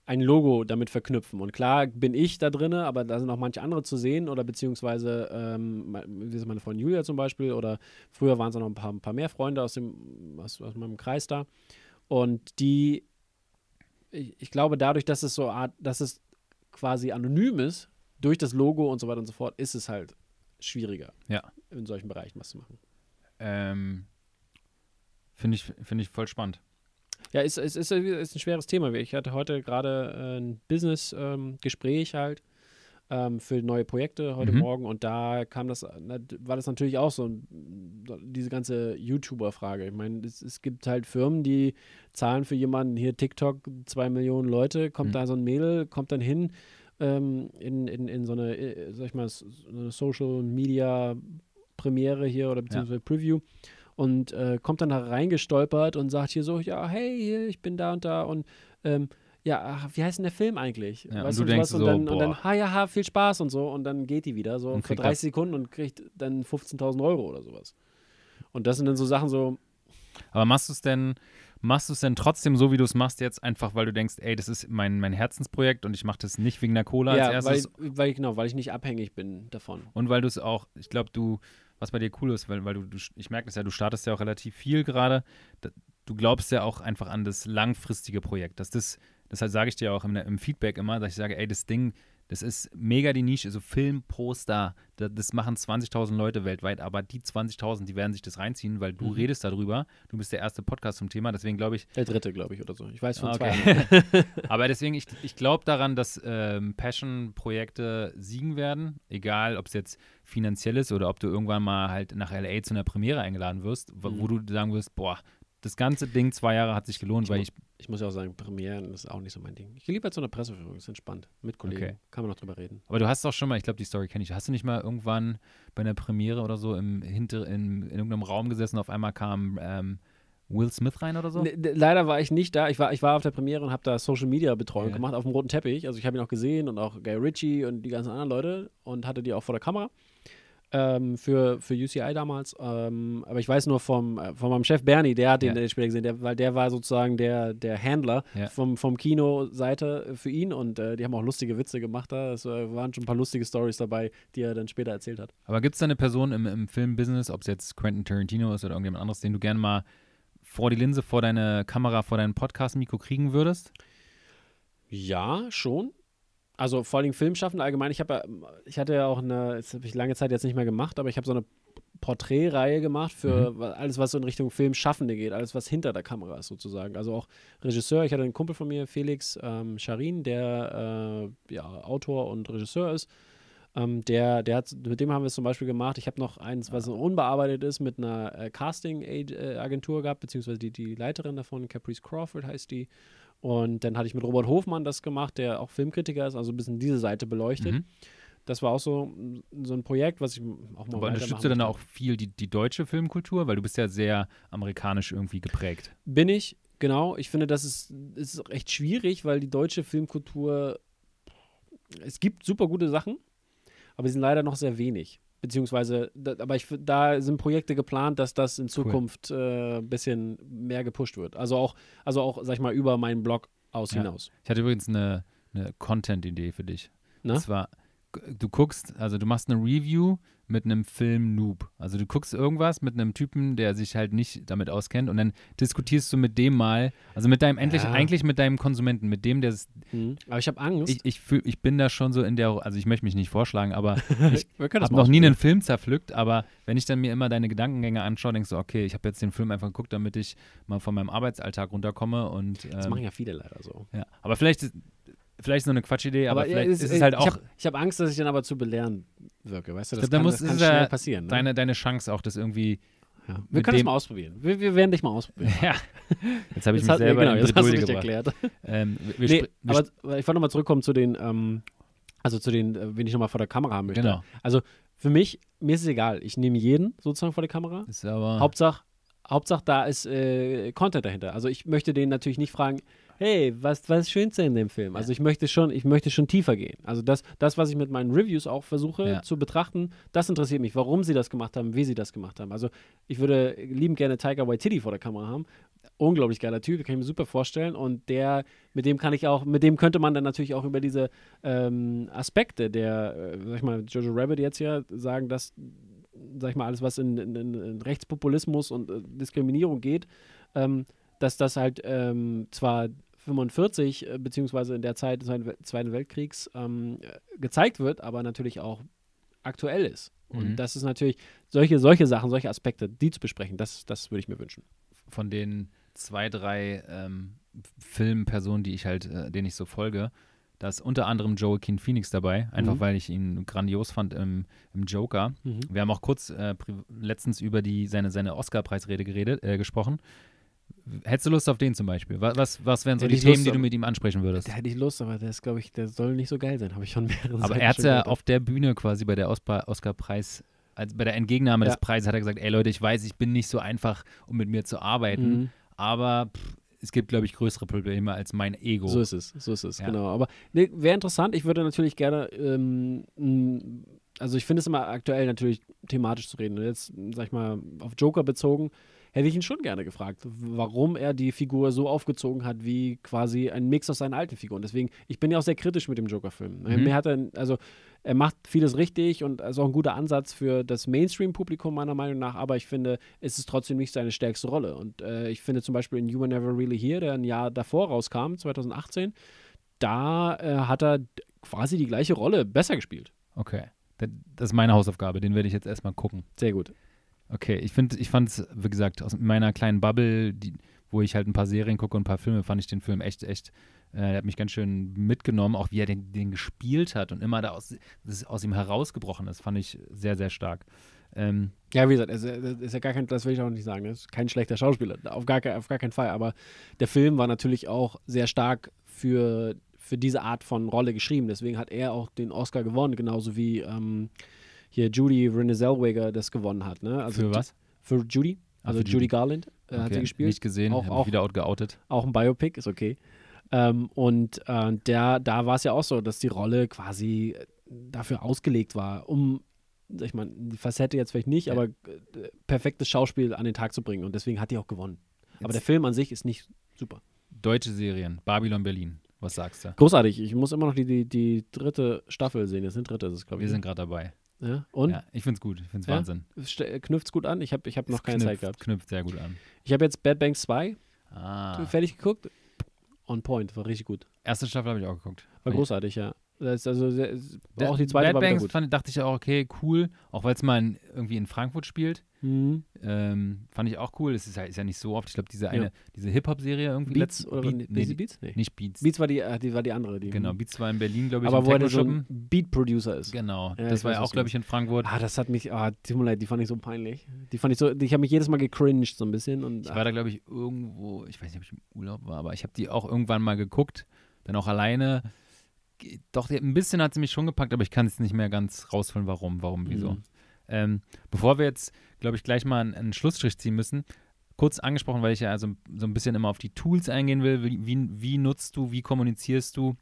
ein Logo damit verknüpfen. Und klar bin ich da drin, aber da sind auch manche andere zu sehen oder beziehungsweise, ähm, me- wie ist meine Freundin Julia zum Beispiel oder früher waren es auch noch ein paar, ein paar mehr Freunde aus, dem, aus, aus meinem Kreis da. Und die, ich, ich glaube, dadurch, dass es so Art, dass es quasi anonym ist, durch das Logo und so weiter und so fort, ist es halt schwieriger, Ja. in solchen Bereichen was zu machen. Ähm, Finde ich, find ich voll spannend. Ja, es ist, ist, ist ein schweres Thema. Ich hatte heute gerade äh, ein Business-Gespräch halt ähm, für neue Projekte heute Mhm. Morgen und da kam das, war das natürlich auch so diese ganze YouTuber-Frage. Ich meine, es, es gibt halt Firmen, die zahlen für jemanden hier TikTok zwei Millionen Leute, kommt Mhm. da so ein Mädel, kommt dann hin ähm, in, in, in so eine, äh, sag ich mal, so eine Social Media Premiere hier oder beziehungsweise Preview und äh, kommt dann da reingestolpert und sagt hier so, ja, hey, ich bin da und da und ähm, ja, ach, wie heißt denn der Film eigentlich? Ja, und weißt du denkst und so, dann, und dann, boah. ha, ja, ha, viel Spaß und so und dann geht die wieder so Und für kriegt 30 Sekunden und kriegt dann 15.000 Euro oder sowas. Und das sind dann so Sachen so, Aber machst du es denn, machst du es denn trotzdem so, wie du es machst jetzt, einfach weil du denkst, ey, das ist mein, mein Herzensprojekt und ich mache das nicht wegen der Cola ja, als weil, erstes weil, genau, weil ich nicht abhängig bin davon. und weil du es auch, ich glaube, du, was bei dir cool ist, weil, weil du, du ich merke das ja, du startest ja auch relativ viel gerade, du glaubst ja auch einfach an das langfristige Projekt, dass das, deshalb sage ich dir auch im, im Feedback immer, dass ich sage, ey, das Ding, Das ist mega die Nische, so Filmposter, das, das machen 20.000 Leute weltweit, aber die 20.000, die werden sich das reinziehen, weil du Mhm. redest darüber. Du bist der erste Podcast zum Thema, deswegen glaube ich, Der dritte, glaube ich, oder so. Ich weiß von Ah, zwei. okay. aber deswegen, ich, ich glaube daran, dass ähm, Passion-Projekte siegen werden, egal ob es jetzt finanziell ist oder ob du irgendwann mal halt nach LA zu einer Premiere eingeladen wirst, wo, wo Mhm. du sagen wirst, boah, das ganze Ding zwei Jahre hat sich gelohnt, Ich weil ich Ich muss ja auch sagen, Premieren ist auch nicht so mein Ding. Ich gehe lieber zu einer Presseführung, ist entspannt. Mit Kollegen. Okay. Kann man noch drüber reden. Aber du hast doch schon mal, ich glaube, die Story kenne ich. Hast du nicht mal irgendwann bei einer Premiere oder so im hinter in, in irgendeinem Raum gesessen, auf einmal kam ähm, Will Smith rein oder so? Ne, leider war ich nicht da. Ich war, ich war auf der Premiere und habe da Social Media Betreuung Ja. gemacht auf dem roten Teppich. Also ich habe ihn auch gesehen und auch Guy Ritchie und die ganzen anderen Leute und hatte die auch vor der Kamera. Ähm, für, für UCI damals. Ähm, aber ich weiß nur vom, äh, von meinem Chef Bernie, der hat den, Ja. den später gesehen, der, weil der war sozusagen der, der Handler Ja. vom, vom Kino-Seite für ihn und äh, die haben auch lustige Witze gemacht da. Es äh, waren schon ein paar lustige Stories dabei, die er dann später erzählt hat. Aber gibt es da eine Person im, im Filmbusiness, ob es jetzt Quentin Tarantino ist oder irgendjemand anderes, den du gerne mal vor die Linse, vor deine Kamera, vor dein Podcast-Mikro kriegen würdest? Ja, schon. Also vor allem Filmschaffende allgemein. Ich habe ja, ich hatte ja auch eine, das habe ich lange Zeit jetzt nicht mehr gemacht, aber ich habe so eine Porträtreihe gemacht für wa- alles, was so in Richtung Filmschaffende geht, alles, was hinter der Kamera ist sozusagen. Also auch Regisseur. Ich hatte einen Kumpel von mir, Felix ähm, Scharin, der äh, ja, Autor und Regisseur ist. Ähm, der, der hat, mit dem haben wir es zum Beispiel gemacht. Ich habe noch eins, was unbearbeitet ist, mit einer äh, Casting-Agentur gehabt, beziehungsweise die, die Leiterin davon, Caprice Crawford heißt die. Und dann hatte ich mit Robert Hofmann das gemacht, der auch Filmkritiker ist, also ein bisschen diese Seite beleuchtet. Mhm. Das war auch so, mm, so ein Projekt, was ich auch mal Aber unterstützt du dann auch viel die, die deutsche Filmkultur? Weil du bist ja sehr amerikanisch irgendwie geprägt. Bin ich, genau. Ich finde, das ist, ist recht schwierig, weil die deutsche Filmkultur, es gibt super gute Sachen, aber sie sind leider noch sehr wenig. Beziehungsweise, da, aber ich, da sind Projekte geplant, dass das in Zukunft äh, ein bisschen mehr gepusht wird. Also auch, also auch, sag ich mal, über meinen Blog aus Ja. hinaus. Ich hatte übrigens eine, eine Content-Idee für dich. Na? Und zwar, du guckst, also du machst eine Review mit einem Film-Noob. Also du guckst irgendwas mit einem Typen, der sich halt nicht damit auskennt und dann diskutierst du mit dem mal, also mit deinem, endlich, Ja. eigentlich mit deinem Konsumenten, mit dem, der es- Mhm. Aber ich habe Angst. ich, ich, fühl, ich bin da schon so in der, also ich möchte mich nicht vorschlagen, aber ich habe noch nie einen Film zerpflückt, aber wenn ich dann mir immer deine Gedankengänge anschaue, denkst du, okay, ich habe jetzt den Film einfach geguckt, damit ich mal von meinem Arbeitsalltag runterkomme und Das ähm, machen ja viele leider so. ja. aber vielleicht ist, vielleicht ist nur eine Quatschidee, aber, ja, vielleicht es- ist es halt auch Ich habe hab Angst, dass ich dann aber zu belehren wirke. Weißt du, das glaub, da kann, muss- das ist kann es ja schnell passieren. Ne? deine, deine Chance auch, das irgendwie ja. Wir können das dem- mal ausprobieren. Wir, wir werden dich mal ausprobieren. Ja, jetzt habe ich Jetzt mich selber genau, in jetzt hast du gebracht. erklärt. Ähm, Nee, aber ich wollte nochmal zurückkommen zu den, ähm, also zu den, äh, wen ich nochmal vor der Kamera haben möchte. genau. Also für mich, mir ist es egal. Ich nehme jeden sozusagen vor die Kamera. Ist aber Hauptsache, Hauptsache, da ist äh, Content dahinter. Also ich möchte den natürlich nicht fragen, hey, was, was ist Schönste in dem Film? Also ich möchte schon, ich möchte schon tiefer gehen. Also das, das, was ich mit meinen Reviews auch versuche zu betrachten, das interessiert mich, warum sie das gemacht haben, wie sie das gemacht haben. Also ich würde liebend gerne Tiger Waititi vor der Kamera haben. Unglaublich geiler Typ, kann ich mir super vorstellen. Und der, mit dem kann ich auch, mit dem könnte man dann natürlich auch über diese ähm, Aspekte der, äh, sag ich mal, Jojo Rabbit jetzt ja sagen, dass, sag ich mal, alles, was in, in, in Rechtspopulismus und äh, Diskriminierung geht, ähm, dass das halt ähm, zwar 45 äh, beziehungsweise in der Zeit des Zweiten Wel- Zweiten Weltkriegs ähm, äh, gezeigt wird, aber natürlich auch aktuell ist. Und Mhm. das ist natürlich solche, solche Sachen, solche Aspekte, die zu besprechen, das, das würde ich mir wünschen. von den zwei, drei ähm, Filmpersonen, die ich halt, äh, denen ich so folge, da ist unter anderem Joaquin Phoenix dabei, einfach Mhm. weil ich ihn grandios fand im, im Joker. Wir haben auch kurz äh, letztens über die, seine, seine Oscar-Preisrede geredet, äh, gesprochen. Hättest du Lust auf den zum Beispiel? Was, was, wären so Hätte die Themen, Lust, die du mit ihm ansprechen würdest? Da hätte ich Lust, aber der ist, glaube ich, der soll nicht so geil sein, habe ich schon mehrere Aber Seiten er hat ja auf der Bühne quasi bei der Oscar- Oscar-Preis, also bei der Entgegennahme Ja. des Preises, hat er gesagt: Ey Leute, ich weiß, ich bin nicht so einfach, um mit mir zu arbeiten, Mhm. aber pff, es gibt, glaube ich, größere Probleme als mein Ego. So ist es, so ist es, Ja. genau. Aber nee, wäre interessant. Ich würde natürlich gerne, ähm, also ich finde es immer aktuell natürlich thematisch zu reden. Und jetzt, sag ich mal, auf Joker bezogen, hätte ich ihn schon gerne gefragt, warum er die Figur so aufgezogen hat, wie quasi ein Mix aus seinen alten Figuren. Deswegen, ich bin ja auch sehr kritisch mit dem Joker-Film. Mhm. Mir hat er, also er macht vieles richtig und ist auch ein guter Ansatz für das Mainstream-Publikum meiner Meinung nach, aber ich finde, es ist trotzdem nicht seine stärkste Rolle. Und äh, ich finde zum Beispiel in You Were Never Really Here, der ein Jahr davor rauskam, 2018, da äh, hat er quasi die gleiche Rolle besser gespielt. Okay. Das das ist meine Hausaufgabe, den werde ich jetzt erstmal gucken. Sehr gut. Okay, ich finde, ich fand es, wie gesagt, aus meiner kleinen Bubble, die, wo ich halt ein paar Serien gucke und ein paar Filme, fand ich den Film echt, echt, äh, er hat mich ganz schön mitgenommen, auch wie er den, den gespielt hat und immer da aus, aus ihm herausgebrochen ist, fand ich sehr, sehr stark. Ähm, Ja, wie gesagt, es ist ja gar kein, das will ich auch nicht sagen, er ist kein schlechter Schauspieler, auf gar, auf gar keinen Fall. Aber der Film war natürlich auch sehr stark für, für diese Art von Rolle geschrieben. Deswegen hat er auch den Oscar gewonnen, genauso wie ähm, hier Judy Renée Zellweger das gewonnen hat. Ne? Also für was? Für Judy, Ah, also für Judy Judy. Garland äh, hat sie Okay, gespielt. Nicht gesehen, Auch- auch- wieder out geoutet. Auch ein Biopic, ist okay. Ähm, und äh, der, da war es ja auch so, dass die Rolle quasi äh, dafür ausgelegt war, um, sag ich mal, die Facette jetzt vielleicht nicht, Ja. aber äh, perfektes Schauspiel an den Tag zu bringen. Und deswegen hat die auch gewonnen. aber Jetzt- der Film an sich ist nicht super. Deutsche Serien, Babylon Berlin, was sagst du? Großartig. Ich muss immer noch die, die, die dritte Staffel sehen. Das sind dritte, das ist, glaube ich. Wir sind gerade dabei. Ja? Und? Ja, ich finde es gut, ich finde es Ja? Wahnsinn. Knüpft es gut an? Ich habe ich hab noch Es keine knüpft, Zeit gehabt. Knüpft sehr gut an. Ich habe jetzt Bad Banks 2 Ah. fertig geguckt. On point, war richtig gut. Erste Staffel habe ich auch geguckt. War großartig, ja. Das ist also sehr, auch die zweite Bad war Banks gut. fand, dachte ich auch, okay, cool. Auch weil es mal in, irgendwie in Frankfurt spielt. Mhm. Ähm, fand ich auch cool. Das ist ja, ist ja nicht so oft. Ich glaube, diese Ja. eine, diese Hip-Hop-Serie irgendwie. Beats oder Beat, nee, Beats? Nee. Nicht Beats. Beats war die, äh, die war die andere. Die, Genau, Beats war in Berlin, glaube ich, Aber wo er so ein Beat-Producer ist. Genau, Ja, das war ja auch, glaube ich, in Frankfurt. Ah, das hat mich, ah, tut mir leid, die fand ich so peinlich. Die fand ich so, ich habe mich jedes Mal gecringed so ein bisschen und Ich war da, glaube ich, irgendwo, ich weiß nicht, ob ich im Urlaub war, aber ich habe die auch irgendwann mal geguckt, dann auch alleine. Doch, ein bisschen hat sie mich schon gepackt, aber ich kann es nicht mehr ganz rausfinden, warum, warum, wieso. Mhm. Ähm, bevor wir jetzt, glaube ich, gleich mal einen, einen Schlussstrich ziehen müssen, kurz angesprochen, weil ich ja also so ein bisschen immer auf die Tools eingehen will. Wie, wie, wie nutzt du, wie kommunizierst du?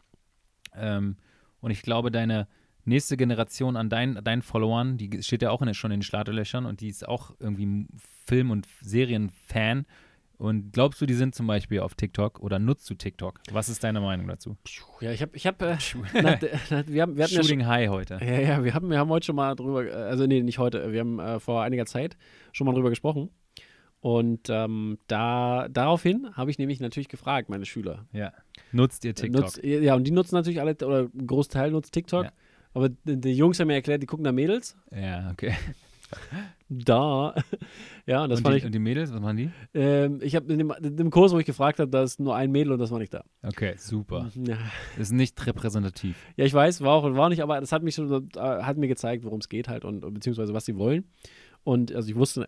Ähm, und ich glaube, deine nächste Generation an deinen, deinen Followern, die steht ja auch in, schon in den Startlöchern und die ist auch irgendwie Film- und Serienfan. Und glaubst du, die sind zum Beispiel auf TikTok oder nutzt du TikTok? Was ist deine Meinung dazu? ja, ich habe, ich habe, äh, wir haben, wir hatten ja schon, Shooting High heute. ja, ja, wir haben, wir haben heute schon mal drüber, äh, also nee, nicht heute, wir haben äh, vor einiger Zeit schon mal drüber gesprochen. Und ähm, da, daraufhin habe ich nämlich natürlich gefragt, meine Schüler. Ja. Nutzt ihr TikTok? Nutzt, ja, und die nutzen natürlich alle, oder ein Großteil nutzt TikTok. Ja. Aber die Jungs haben mir erklärt, die gucken da Mädels. ja, okay. Da. ja, und das und, fand die, ich. und die Mädels, was machen die? Ähm, ich habe in, dem- in dem Kurs, wo ich gefragt habe, da ist nur ein Mädel und das war nicht da. Okay, super. Ja, Ist nicht repräsentativ. ja ich weiß, war auch war nicht, aber das hat mich schon, äh, hat mir gezeigt, worum es geht halt und und beziehungsweise was sie wollen. Und also ich wusste,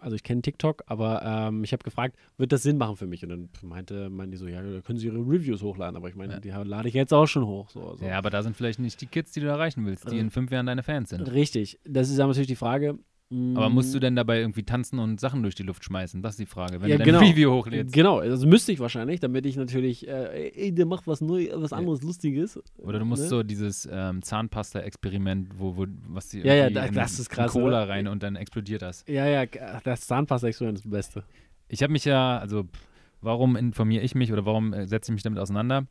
also ich kenne TikTok, aber ähm, ich habe gefragt, wird das Sinn machen für mich? Und dann meinte, meinte die so, ja, da können sie ihre Reviews hochladen, aber ich meine, Ja. die lade ich jetzt auch schon hoch. So, so. Ja, aber da sind vielleicht nicht die Kids, die du erreichen willst, die Äh. in fünf Jahren deine Fans sind. Richtig, das ist aber natürlich die Frage. Aber musst du mm, denn dabei irgendwie tanzen und Sachen durch die Luft schmeißen? Das ist die Frage. Wenn Ja, du dein genau. Review hochlädst. Genau, das müsste ich wahrscheinlich, damit ich natürlich, äh, ey, der macht was neu, was Ja. anderes Lustiges. Oder du musst Ne? so dieses ähm, Zahnpasta-Experiment, wo, wo, was die Ja, ja, irgendwie da- in, das ist krass, Cola oder? rein und dann explodiert das. Ja, ja, das Zahnpasta-Experiment ist das Beste. Ich habe mich ja, also warum informiere ich mich oder warum äh, setze ich mich damit auseinander?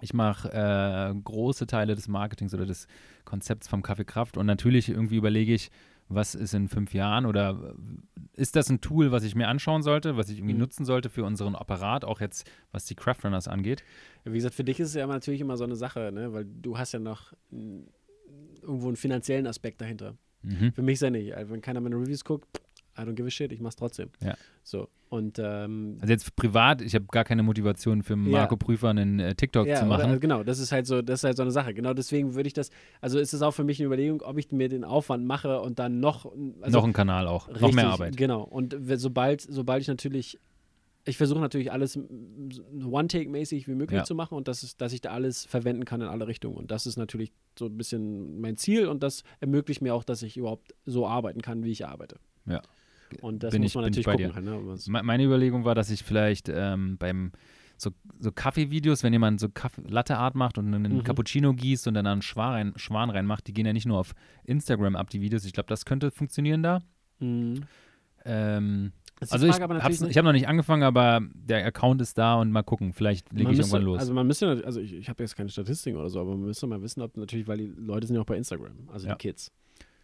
Ich mache äh, große Teile des Marketings oder des Konzepts vom Kaffee Kraft und natürlich irgendwie überlege ich, was ist in fünf Jahren oder ist das ein Tool, was ich mir anschauen sollte, was ich irgendwie Mhm. nutzen sollte für unseren Apparat, auch jetzt was die Craftrunners angeht? Wie gesagt, für dich ist es ja natürlich immer so eine Sache, ne? weil du hast ja noch irgendwo einen finanziellen Aspekt dahinter. Mhm. Für mich ist ja nicht. Also wenn keiner meine Reviews guckt, I don't give a shit, ich mach's trotzdem. Ja. So, und ähm, Also jetzt privat, ich habe gar keine Motivation für Marco Prüfer einen äh, TikTok ja, zu oder, machen. also genau, das ist halt so, das ist halt so eine Sache. Genau deswegen würde ich das, also ist es auch für mich eine Überlegung, ob ich mir den Aufwand mache und dann noch, also noch ein Kanal auch, noch Richtig, mehr Arbeit. Genau. Und sobald, sobald ich natürlich, ich versuche natürlich alles One-Take-mäßig wie möglich Ja. zu machen und das ist, dass ich da alles verwenden kann in alle Richtungen. Und das ist natürlich so ein bisschen mein Ziel und das ermöglicht mir auch, dass ich überhaupt so arbeiten kann, wie ich arbeite. Ja. Und das Bin muss man ich natürlich gucken. Halt, ne? Meine Überlegung war, dass ich vielleicht ähm, beim so, so Kaffeevideos, wenn jemand so Kaffee, Latte Art macht und einen Mhm. Cappuccino gießt und dann einen Schwan, rein, Schwan reinmacht, die gehen ja nicht nur auf Instagram ab, die Videos. Ich glaube, das könnte funktionieren da. Mhm. Ähm, also ich Frage habe ich hab noch nicht angefangen, aber der Account ist da und mal gucken. Vielleicht lege ich müsste, irgendwann los. Also man müsste, also ich, ich habe jetzt keine Statistiken oder so, aber man müsste mal wissen, ob natürlich, weil die Leute sind ja auch bei Instagram, also Ja. die Kids.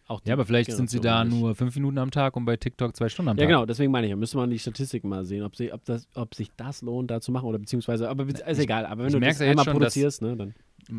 Auch die ja, aber vielleicht sind sie da nur fünf Minuten am Tag und bei TikTok zwei Stunden am Ja, Tag. genau, deswegen meine ich, da müsste man die Statistiken mal sehen, ob, sie, ob, das, ob sich das lohnt, da zu machen oder beziehungsweise, aber be- ist egal, aber wenn ich du das merk's ja einmal schon, produzierst, ne, dann.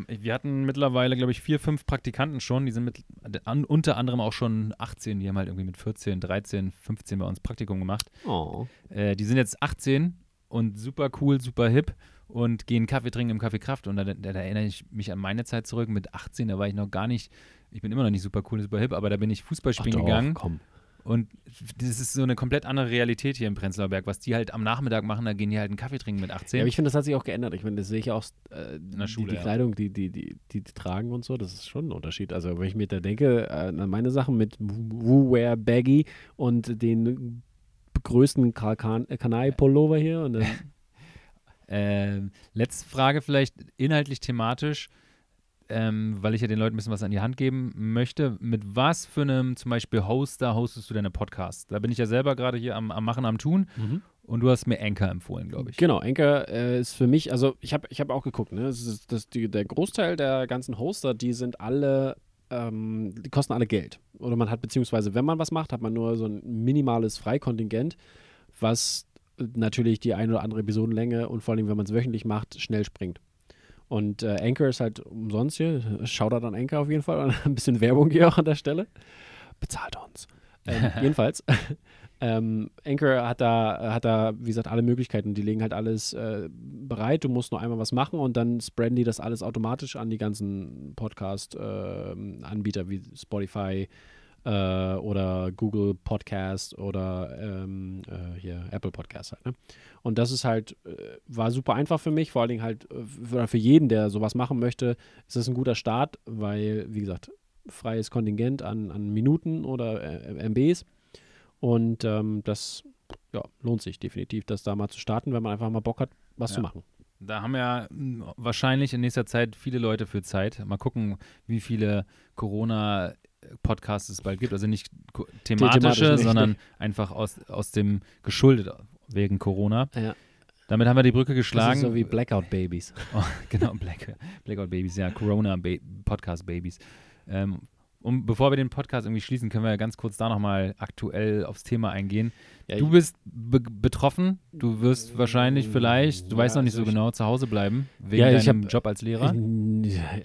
wir hatten mittlerweile, glaube ich, vier, fünf Praktikanten schon. Die sind mit, an, unter anderem auch schon 18. Die haben halt irgendwie mit 14, 13, 15 bei uns Praktikum gemacht. Oh. Äh, die sind jetzt 18 und super cool, super hip und gehen Kaffee trinken im Kaffee Kraft. Und da, da, da, erinnere ich mich an meine Zeit zurück. Mit 18, da war ich noch gar nicht, ich bin immer noch nicht super cool, super hip, aber da bin ich Fußball spielen Ach gegangen. Komm. Und das ist so eine komplett andere Realität hier im Prenzlauer Berg. Was die halt am Nachmittag machen, da gehen die halt einen Kaffee trinken mit 18. Ja, aber ich finde, das hat sich auch geändert. Ich meine, das sehe ich auch äh, der Schule, die, die ja. Kleidung, die die, die, die tragen und so, das ist schon ein Unterschied. Also, wenn ich mir da denke, äh, an meine Sachen mit Woo-Wear Baggy und den größten Kanai-Pullover hier und dann Ähm, letzte Frage vielleicht inhaltlich thematisch, ähm, weil ich ja den Leuten ein bisschen was an die Hand geben möchte. Mit was für einem zum Beispiel Hoster hostest du deine Podcasts? Da bin ich ja selber gerade hier am, am Machen, am Tun und du hast mir Anchor empfohlen, glaube ich. Genau, Anchor äh, ist für mich, also ich habe ich hab auch geguckt, ne? Das ist, das, die, der Großteil der ganzen Hoster, die sind alle, ähm, die kosten alle Geld. Oder man hat, beziehungsweise wenn man was macht, hat man nur so ein minimales Freikontingent, was natürlich die ein oder andere Episodenlänge und vor allem, wenn man es wöchentlich macht, schnell springt. Und äh, Anchor ist halt umsonst hier. Shoutout an Anchor auf jeden Fall. Ein bisschen Werbung hier auch an der Stelle. Bezahlt uns. Ähm, jedenfalls. Ähm, Anchor hat da, hat da, wie gesagt, alle Möglichkeiten. Die legen halt alles äh, bereit. Du musst nur einmal was machen und dann spreaden die das alles automatisch an die ganzen Podcast-Anbieter wie Spotify äh, oder Google Podcast oder ähm, äh, hier Apple Podcast halt. Ne? Und das ist halt, äh, war super einfach für mich, vor allen Dingen halt äh, für, für jeden, der sowas machen möchte, ist das ein guter Start, weil, wie gesagt, freies Kontingent an, an Minuten oder äh, MBs. Und ähm, das ja, lohnt sich definitiv, das da mal zu starten, wenn man einfach mal Bock hat, was Ja. zu machen. Da haben ja mh, wahrscheinlich in nächster Zeit viele Leute für Zeit. Mal gucken, wie viele Corona-Podcasts es bald gibt. Also nicht ko- thematisch thematische, nicht, sondern nee. einfach aus, aus dem geschuldet wegen Corona. Ja. Damit haben wir die Brücke geschlagen. so wie Blackout Babies. Oh, genau, Black, Blackout Babies, ja, Corona Podcast Babies. Ähm, und bevor wir den Podcast irgendwie schließen, können wir ganz kurz da nochmal aktuell aufs Thema eingehen. Ja, du bist be betroffen, du wirst wahrscheinlich vielleicht, du Ja, weißt noch nicht also so genau, zu Hause bleiben, wegen Ja, ich deinem hab- Job als Lehrer.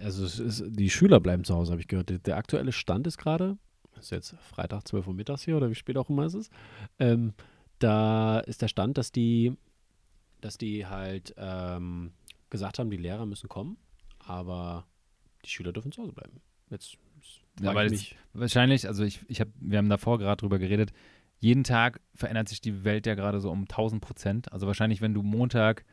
Also es ist, die Schüler bleiben zu Hause, habe ich gehört. Der, der aktuelle Stand ist gerade, ist jetzt Freitag 12 Uhr mittags hier oder wie spät auch immer es ist, ähm, da ist der Stand, dass die, dass die halt ähm, gesagt haben, die Lehrer müssen kommen, aber die Schüler dürfen zu Hause bleiben. Jetzt Ja, weil ich mich, Wahrscheinlich, also ich, ich hab, wir haben davor gerade drüber geredet, jeden Tag verändert sich die Welt ja gerade so um 1000 Prozent. Also wahrscheinlich, wenn du Montag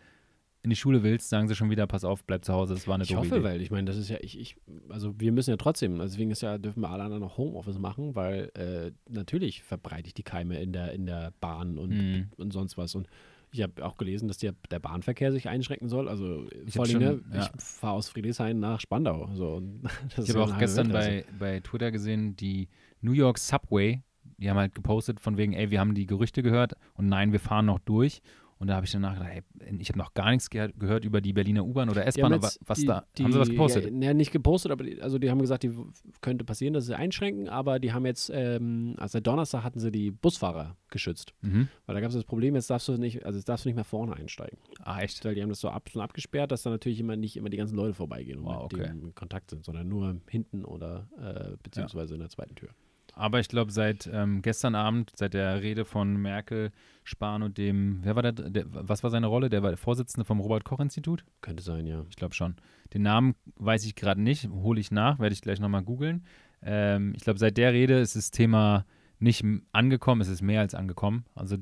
in die Schule willst, sagen sie schon wieder, pass auf, bleib zu Hause, das war eine ich doofe hoffe, Idee. weil ich meine, das ist ja, ich, ich, also wir müssen ja trotzdem, also deswegen ist ja, dürfen wir alle anderen noch Homeoffice machen, weil äh, natürlich verbreite ich die Keime in der, in der Bahn und Mhm. und sonst was. Und ich habe auch gelesen, dass der, der Bahnverkehr sich einschränken soll. Also Ich vor allem, schon- ne, ja. ich fahre aus Friedrichshain nach Spandau. So, Ich habe auch gestern bei, bei Twitter gesehen, die New York Subway, die haben halt gepostet von wegen, ey, wir haben die Gerüchte gehört und nein, wir fahren noch durch. Und da habe ich danach gedacht, hey, ich habe noch gar nichts ge gehört über die Berliner U-Bahn oder S-Bahn. haben aber was die, da? Die, haben sie was gepostet? Ja, nicht gepostet, aber die, also die haben gesagt, die könnte passieren, dass sie einschränken, aber die haben jetzt, ähm, also seit Donnerstag hatten sie die Busfahrer geschützt. Mhm. Weil da gab es das Problem, jetzt darfst du nicht, also jetzt darfst du nicht mehr vorne einsteigen. Ah, echt? Weil die haben das so ab, schon abgesperrt, dass da natürlich immer nicht immer die ganzen Leute vorbeigehen und Wow, mit okay. denen in Kontakt sind, sondern nur hinten oder äh, beziehungsweise in der zweiten Tür. Aber ich glaube, seit ähm, gestern Abend, seit der Rede von Merkel, Spahn und dem, wer war der, der was war seine Rolle? Der war der Vorsitzende vom Robert-Koch-Institut? Könnte sein, ja. Ich glaube schon. Den Namen weiß ich gerade nicht, hole ich nach, werde ich gleich nochmal googeln. Ähm, ich glaube, seit der Rede ist das Thema nicht angekommen, es ist mehr als angekommen. Also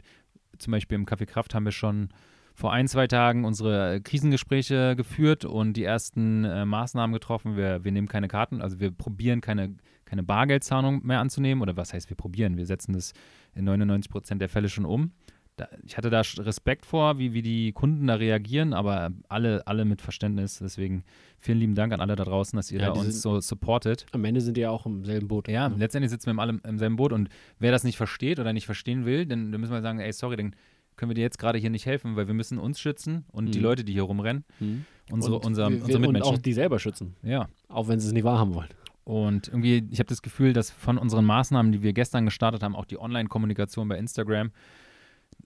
zum Beispiel im Café Kraft haben wir schon vor ein, zwei Tagen unsere Krisengespräche geführt und die ersten äh, Maßnahmen getroffen. Wir, wir nehmen keine Karten, also wir probieren keine, keine Bargeldzahlung mehr anzunehmen. Oder was heißt wir probieren? Wir setzen das in 99 Prozent der Fälle schon um. Da, ich hatte da Respekt vor, wie, wie die Kunden da reagieren, aber alle, alle mit Verständnis. Deswegen vielen lieben Dank an alle da draußen, dass ihr Ja, da die uns sind- so supportet. Am Ende sind die ja auch im selben Boot. Ja, ne? letztendlich sitzen wir alle im selben Boot und wer das nicht versteht oder nicht verstehen will, dann, dann müssen wir sagen, ey, sorry, dann können wir dir jetzt gerade hier nicht helfen, weil wir müssen uns schützen und die Mhm. Leute, die hier rumrennen, Mhm. unsere, Und unser, wir- unsere Mitmenschen. Und auch die selber schützen, ja. auch wenn sie es nicht wahrhaben wollen. Und irgendwie, ich habe das Gefühl, dass von unseren Maßnahmen, die wir gestern gestartet haben, auch die Online-Kommunikation bei Instagram,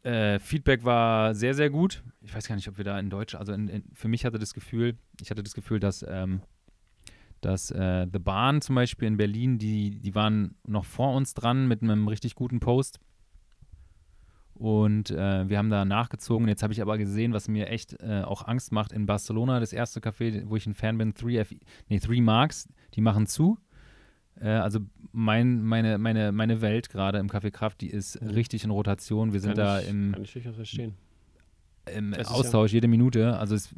äh, Feedback war sehr, sehr gut. Ich weiß gar nicht, ob wir da in Deutsch, also in, in, für mich hatte das Gefühl, ich hatte das Gefühl, dass ähm, dass äh, The Bahn zum Beispiel in Berlin, die, die waren noch vor uns dran mit einem richtig guten Post. Und äh, wir haben da nachgezogen. Jetzt habe ich aber gesehen, was mir echt äh, auch Angst macht in Barcelona, das erste Café, wo ich ein Fan bin, 3F, nee, 3 Marks, die machen zu. Äh, also mein, meine, meine, meine Welt gerade im Café Kraft, die ist Mhm. richtig in Rotation. Wir sind Kann da ich, im, Kann ich durchaus verstehen. im Das Austausch jede Minute. Also es,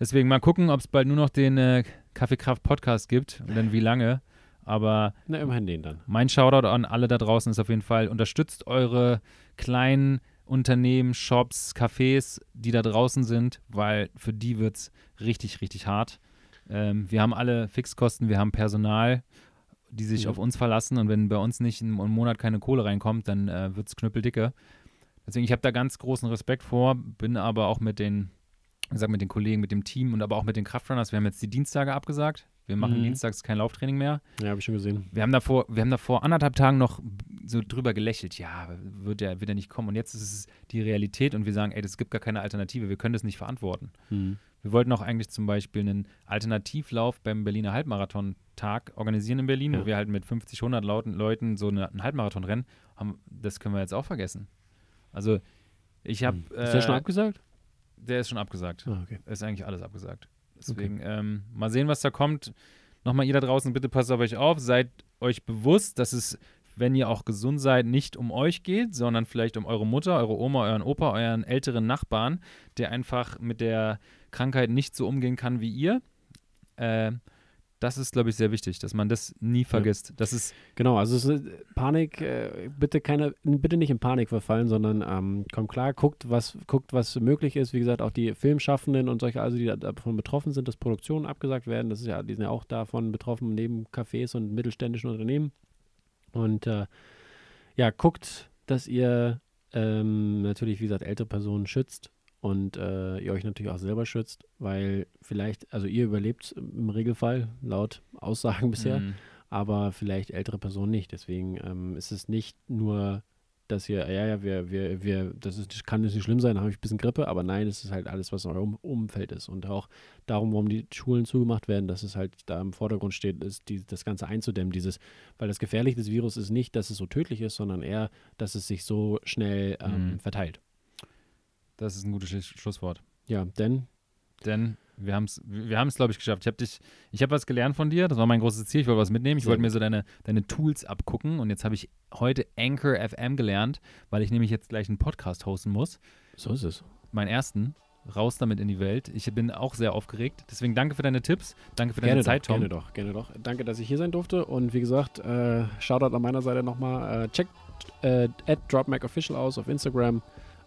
deswegen mal gucken, ob es bald nur noch den äh, Kaffeekraft Podcast gibt und dann wie lange. Aber Na, immerhin den dann. mein Shoutout an alle da draußen ist auf jeden Fall, unterstützt eure kleinen Unternehmen, Shops, Cafés, die da draußen sind, weil für die wird es richtig, richtig hart. Ähm, wir haben alle Fixkosten, wir haben Personal, die sich Ja. auf uns verlassen und wenn bei uns nicht im, im Monat keine Kohle reinkommt, dann äh, wird es knüppeldicke. Deswegen, ich habe da ganz großen Respekt vor, bin aber auch mit den, wie gesagt, mit den Kollegen, mit dem Team und aber auch mit den Kraftrunners, wir haben jetzt die Dienstage abgesagt. Wir machen Mhm. dienstags kein Lauftraining mehr. Ja, habe ich schon gesehen. Wir haben davor, wir haben davor anderthalb Tagen noch so drüber gelächelt, ja, wird er, wird er nicht kommen. Und jetzt ist es die Realität und wir sagen, ey, es gibt gar keine Alternative, wir können das nicht verantworten. Hm. Wir wollten auch eigentlich zum Beispiel einen Alternativlauf beim Berliner Halbmarathon-Tag organisieren in Berlin, Ja. wo wir halt mit 50, 100 Lauten, Leuten so eine, einen Halbmarathon rennen. Haben, das können wir jetzt auch vergessen. Also, ich habe. Hm. Ist der schon abgesagt? Der ist schon abgesagt. Ah, okay. Ist eigentlich alles abgesagt. Deswegen ähm, mal sehen, was da kommt. Nochmal ihr da draußen, bitte passt auf euch auf. Seid euch bewusst, dass es, wenn ihr auch gesund seid, nicht um euch geht, sondern vielleicht um eure Mutter, eure Oma, euren Opa, euren älteren Nachbarn, der einfach mit der Krankheit nicht so umgehen kann wie ihr. Äh, das ist, glaube ich, sehr wichtig, dass man das nie vergisst. Das ist Genau, also äh, Panik, äh, bitte keine, bitte nicht in Panik verfallen, sondern ähm, kommt klar, guckt, was, guckt, was möglich ist. Wie gesagt, auch die Filmschaffenden und solche, also die da- davon betroffen sind, dass Produktionen abgesagt werden, das ist ja, die sind ja auch davon betroffen, neben Cafés und mittelständischen Unternehmen. Und äh, ja, guckt, dass ihr ähm, natürlich, wie gesagt, ältere Personen schützt und äh, ihr euch natürlich auch selber schützt, weil vielleicht, also ihr überlebt im Regelfall, laut Aussagen bisher mh, aber vielleicht ältere Personen nicht. Deswegen ähm, ist es nicht nur, dass ihr, ja, ja, wir, wir, wir, das ist, kann nicht schlimm sein, da habe ich ein bisschen Grippe, aber nein, es ist halt alles, was in eurem Umfeld ist. Und auch darum, warum die Schulen zugemacht werden, dass es halt da im Vordergrund steht, ist die, das Ganze einzudämmen. Dieses, weil das Gefährliche des Virus ist nicht, dass es so tödlich ist, sondern eher, dass es sich so schnell ähm, Mhm. verteilt. Das ist ein gutes Schluss- Schlusswort. Ja, denn Denn wir haben es, wir haben es, glaube ich, geschafft. Ich habe dich, ich habe was gelernt von dir. Das war mein großes Ziel. Ich wollte was mitnehmen. Ich wollte mir so deine, deine Tools abgucken. Und jetzt habe ich heute Anchor FM gelernt, weil ich nämlich jetzt gleich einen Podcast hosten muss. so ist es. Meinen ersten. Raus damit in die Welt. Ich bin auch sehr aufgeregt. Deswegen danke für deine Tipps. Danke für deine Gerne Zeit, doch, Tom. gerne doch, gerne doch. Danke, dass ich hier sein durfte. Und wie gesagt, äh, Shoutout an meiner Seite nochmal. Äh, checkt äh, at DropMacOfficial aus auf Instagram.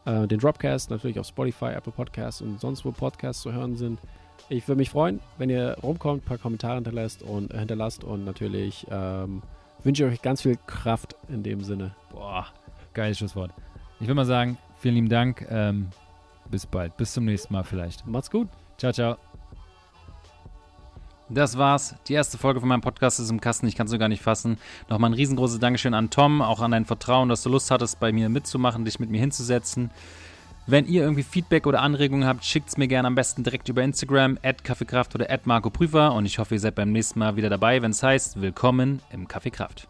Äh, den Dropcast natürlich auf Spotify, Apple Podcasts und sonst wo Podcasts zu hören sind. Ich würde mich freuen, wenn ihr rumkommt, ein paar Kommentare hinterlasst und, äh, hinterlasst und natürlich ähm, wünsche ich euch ganz viel Kraft in dem Sinne. Boah, geiles Schlusswort. Ich würde mal sagen, vielen lieben Dank. Ähm, bis bald. Bis zum nächsten Mal vielleicht. Macht's gut. Ciao, ciao. Das war's. Die erste Folge von meinem Podcast ist im Kasten. Ich kann es so gar nicht fassen. Nochmal ein riesengroßes Dankeschön an Tom, auch an dein Vertrauen, dass du Lust hattest, bei mir mitzumachen, dich mit mir hinzusetzen. Wenn ihr irgendwie Feedback oder Anregungen habt, schickt es mir gerne am besten direkt über Instagram, at Kaffeekraft oder at Marco Prüfer. Und ich hoffe, ihr seid beim nächsten Mal wieder dabei, wenn es heißt, willkommen im Kaffeekraft.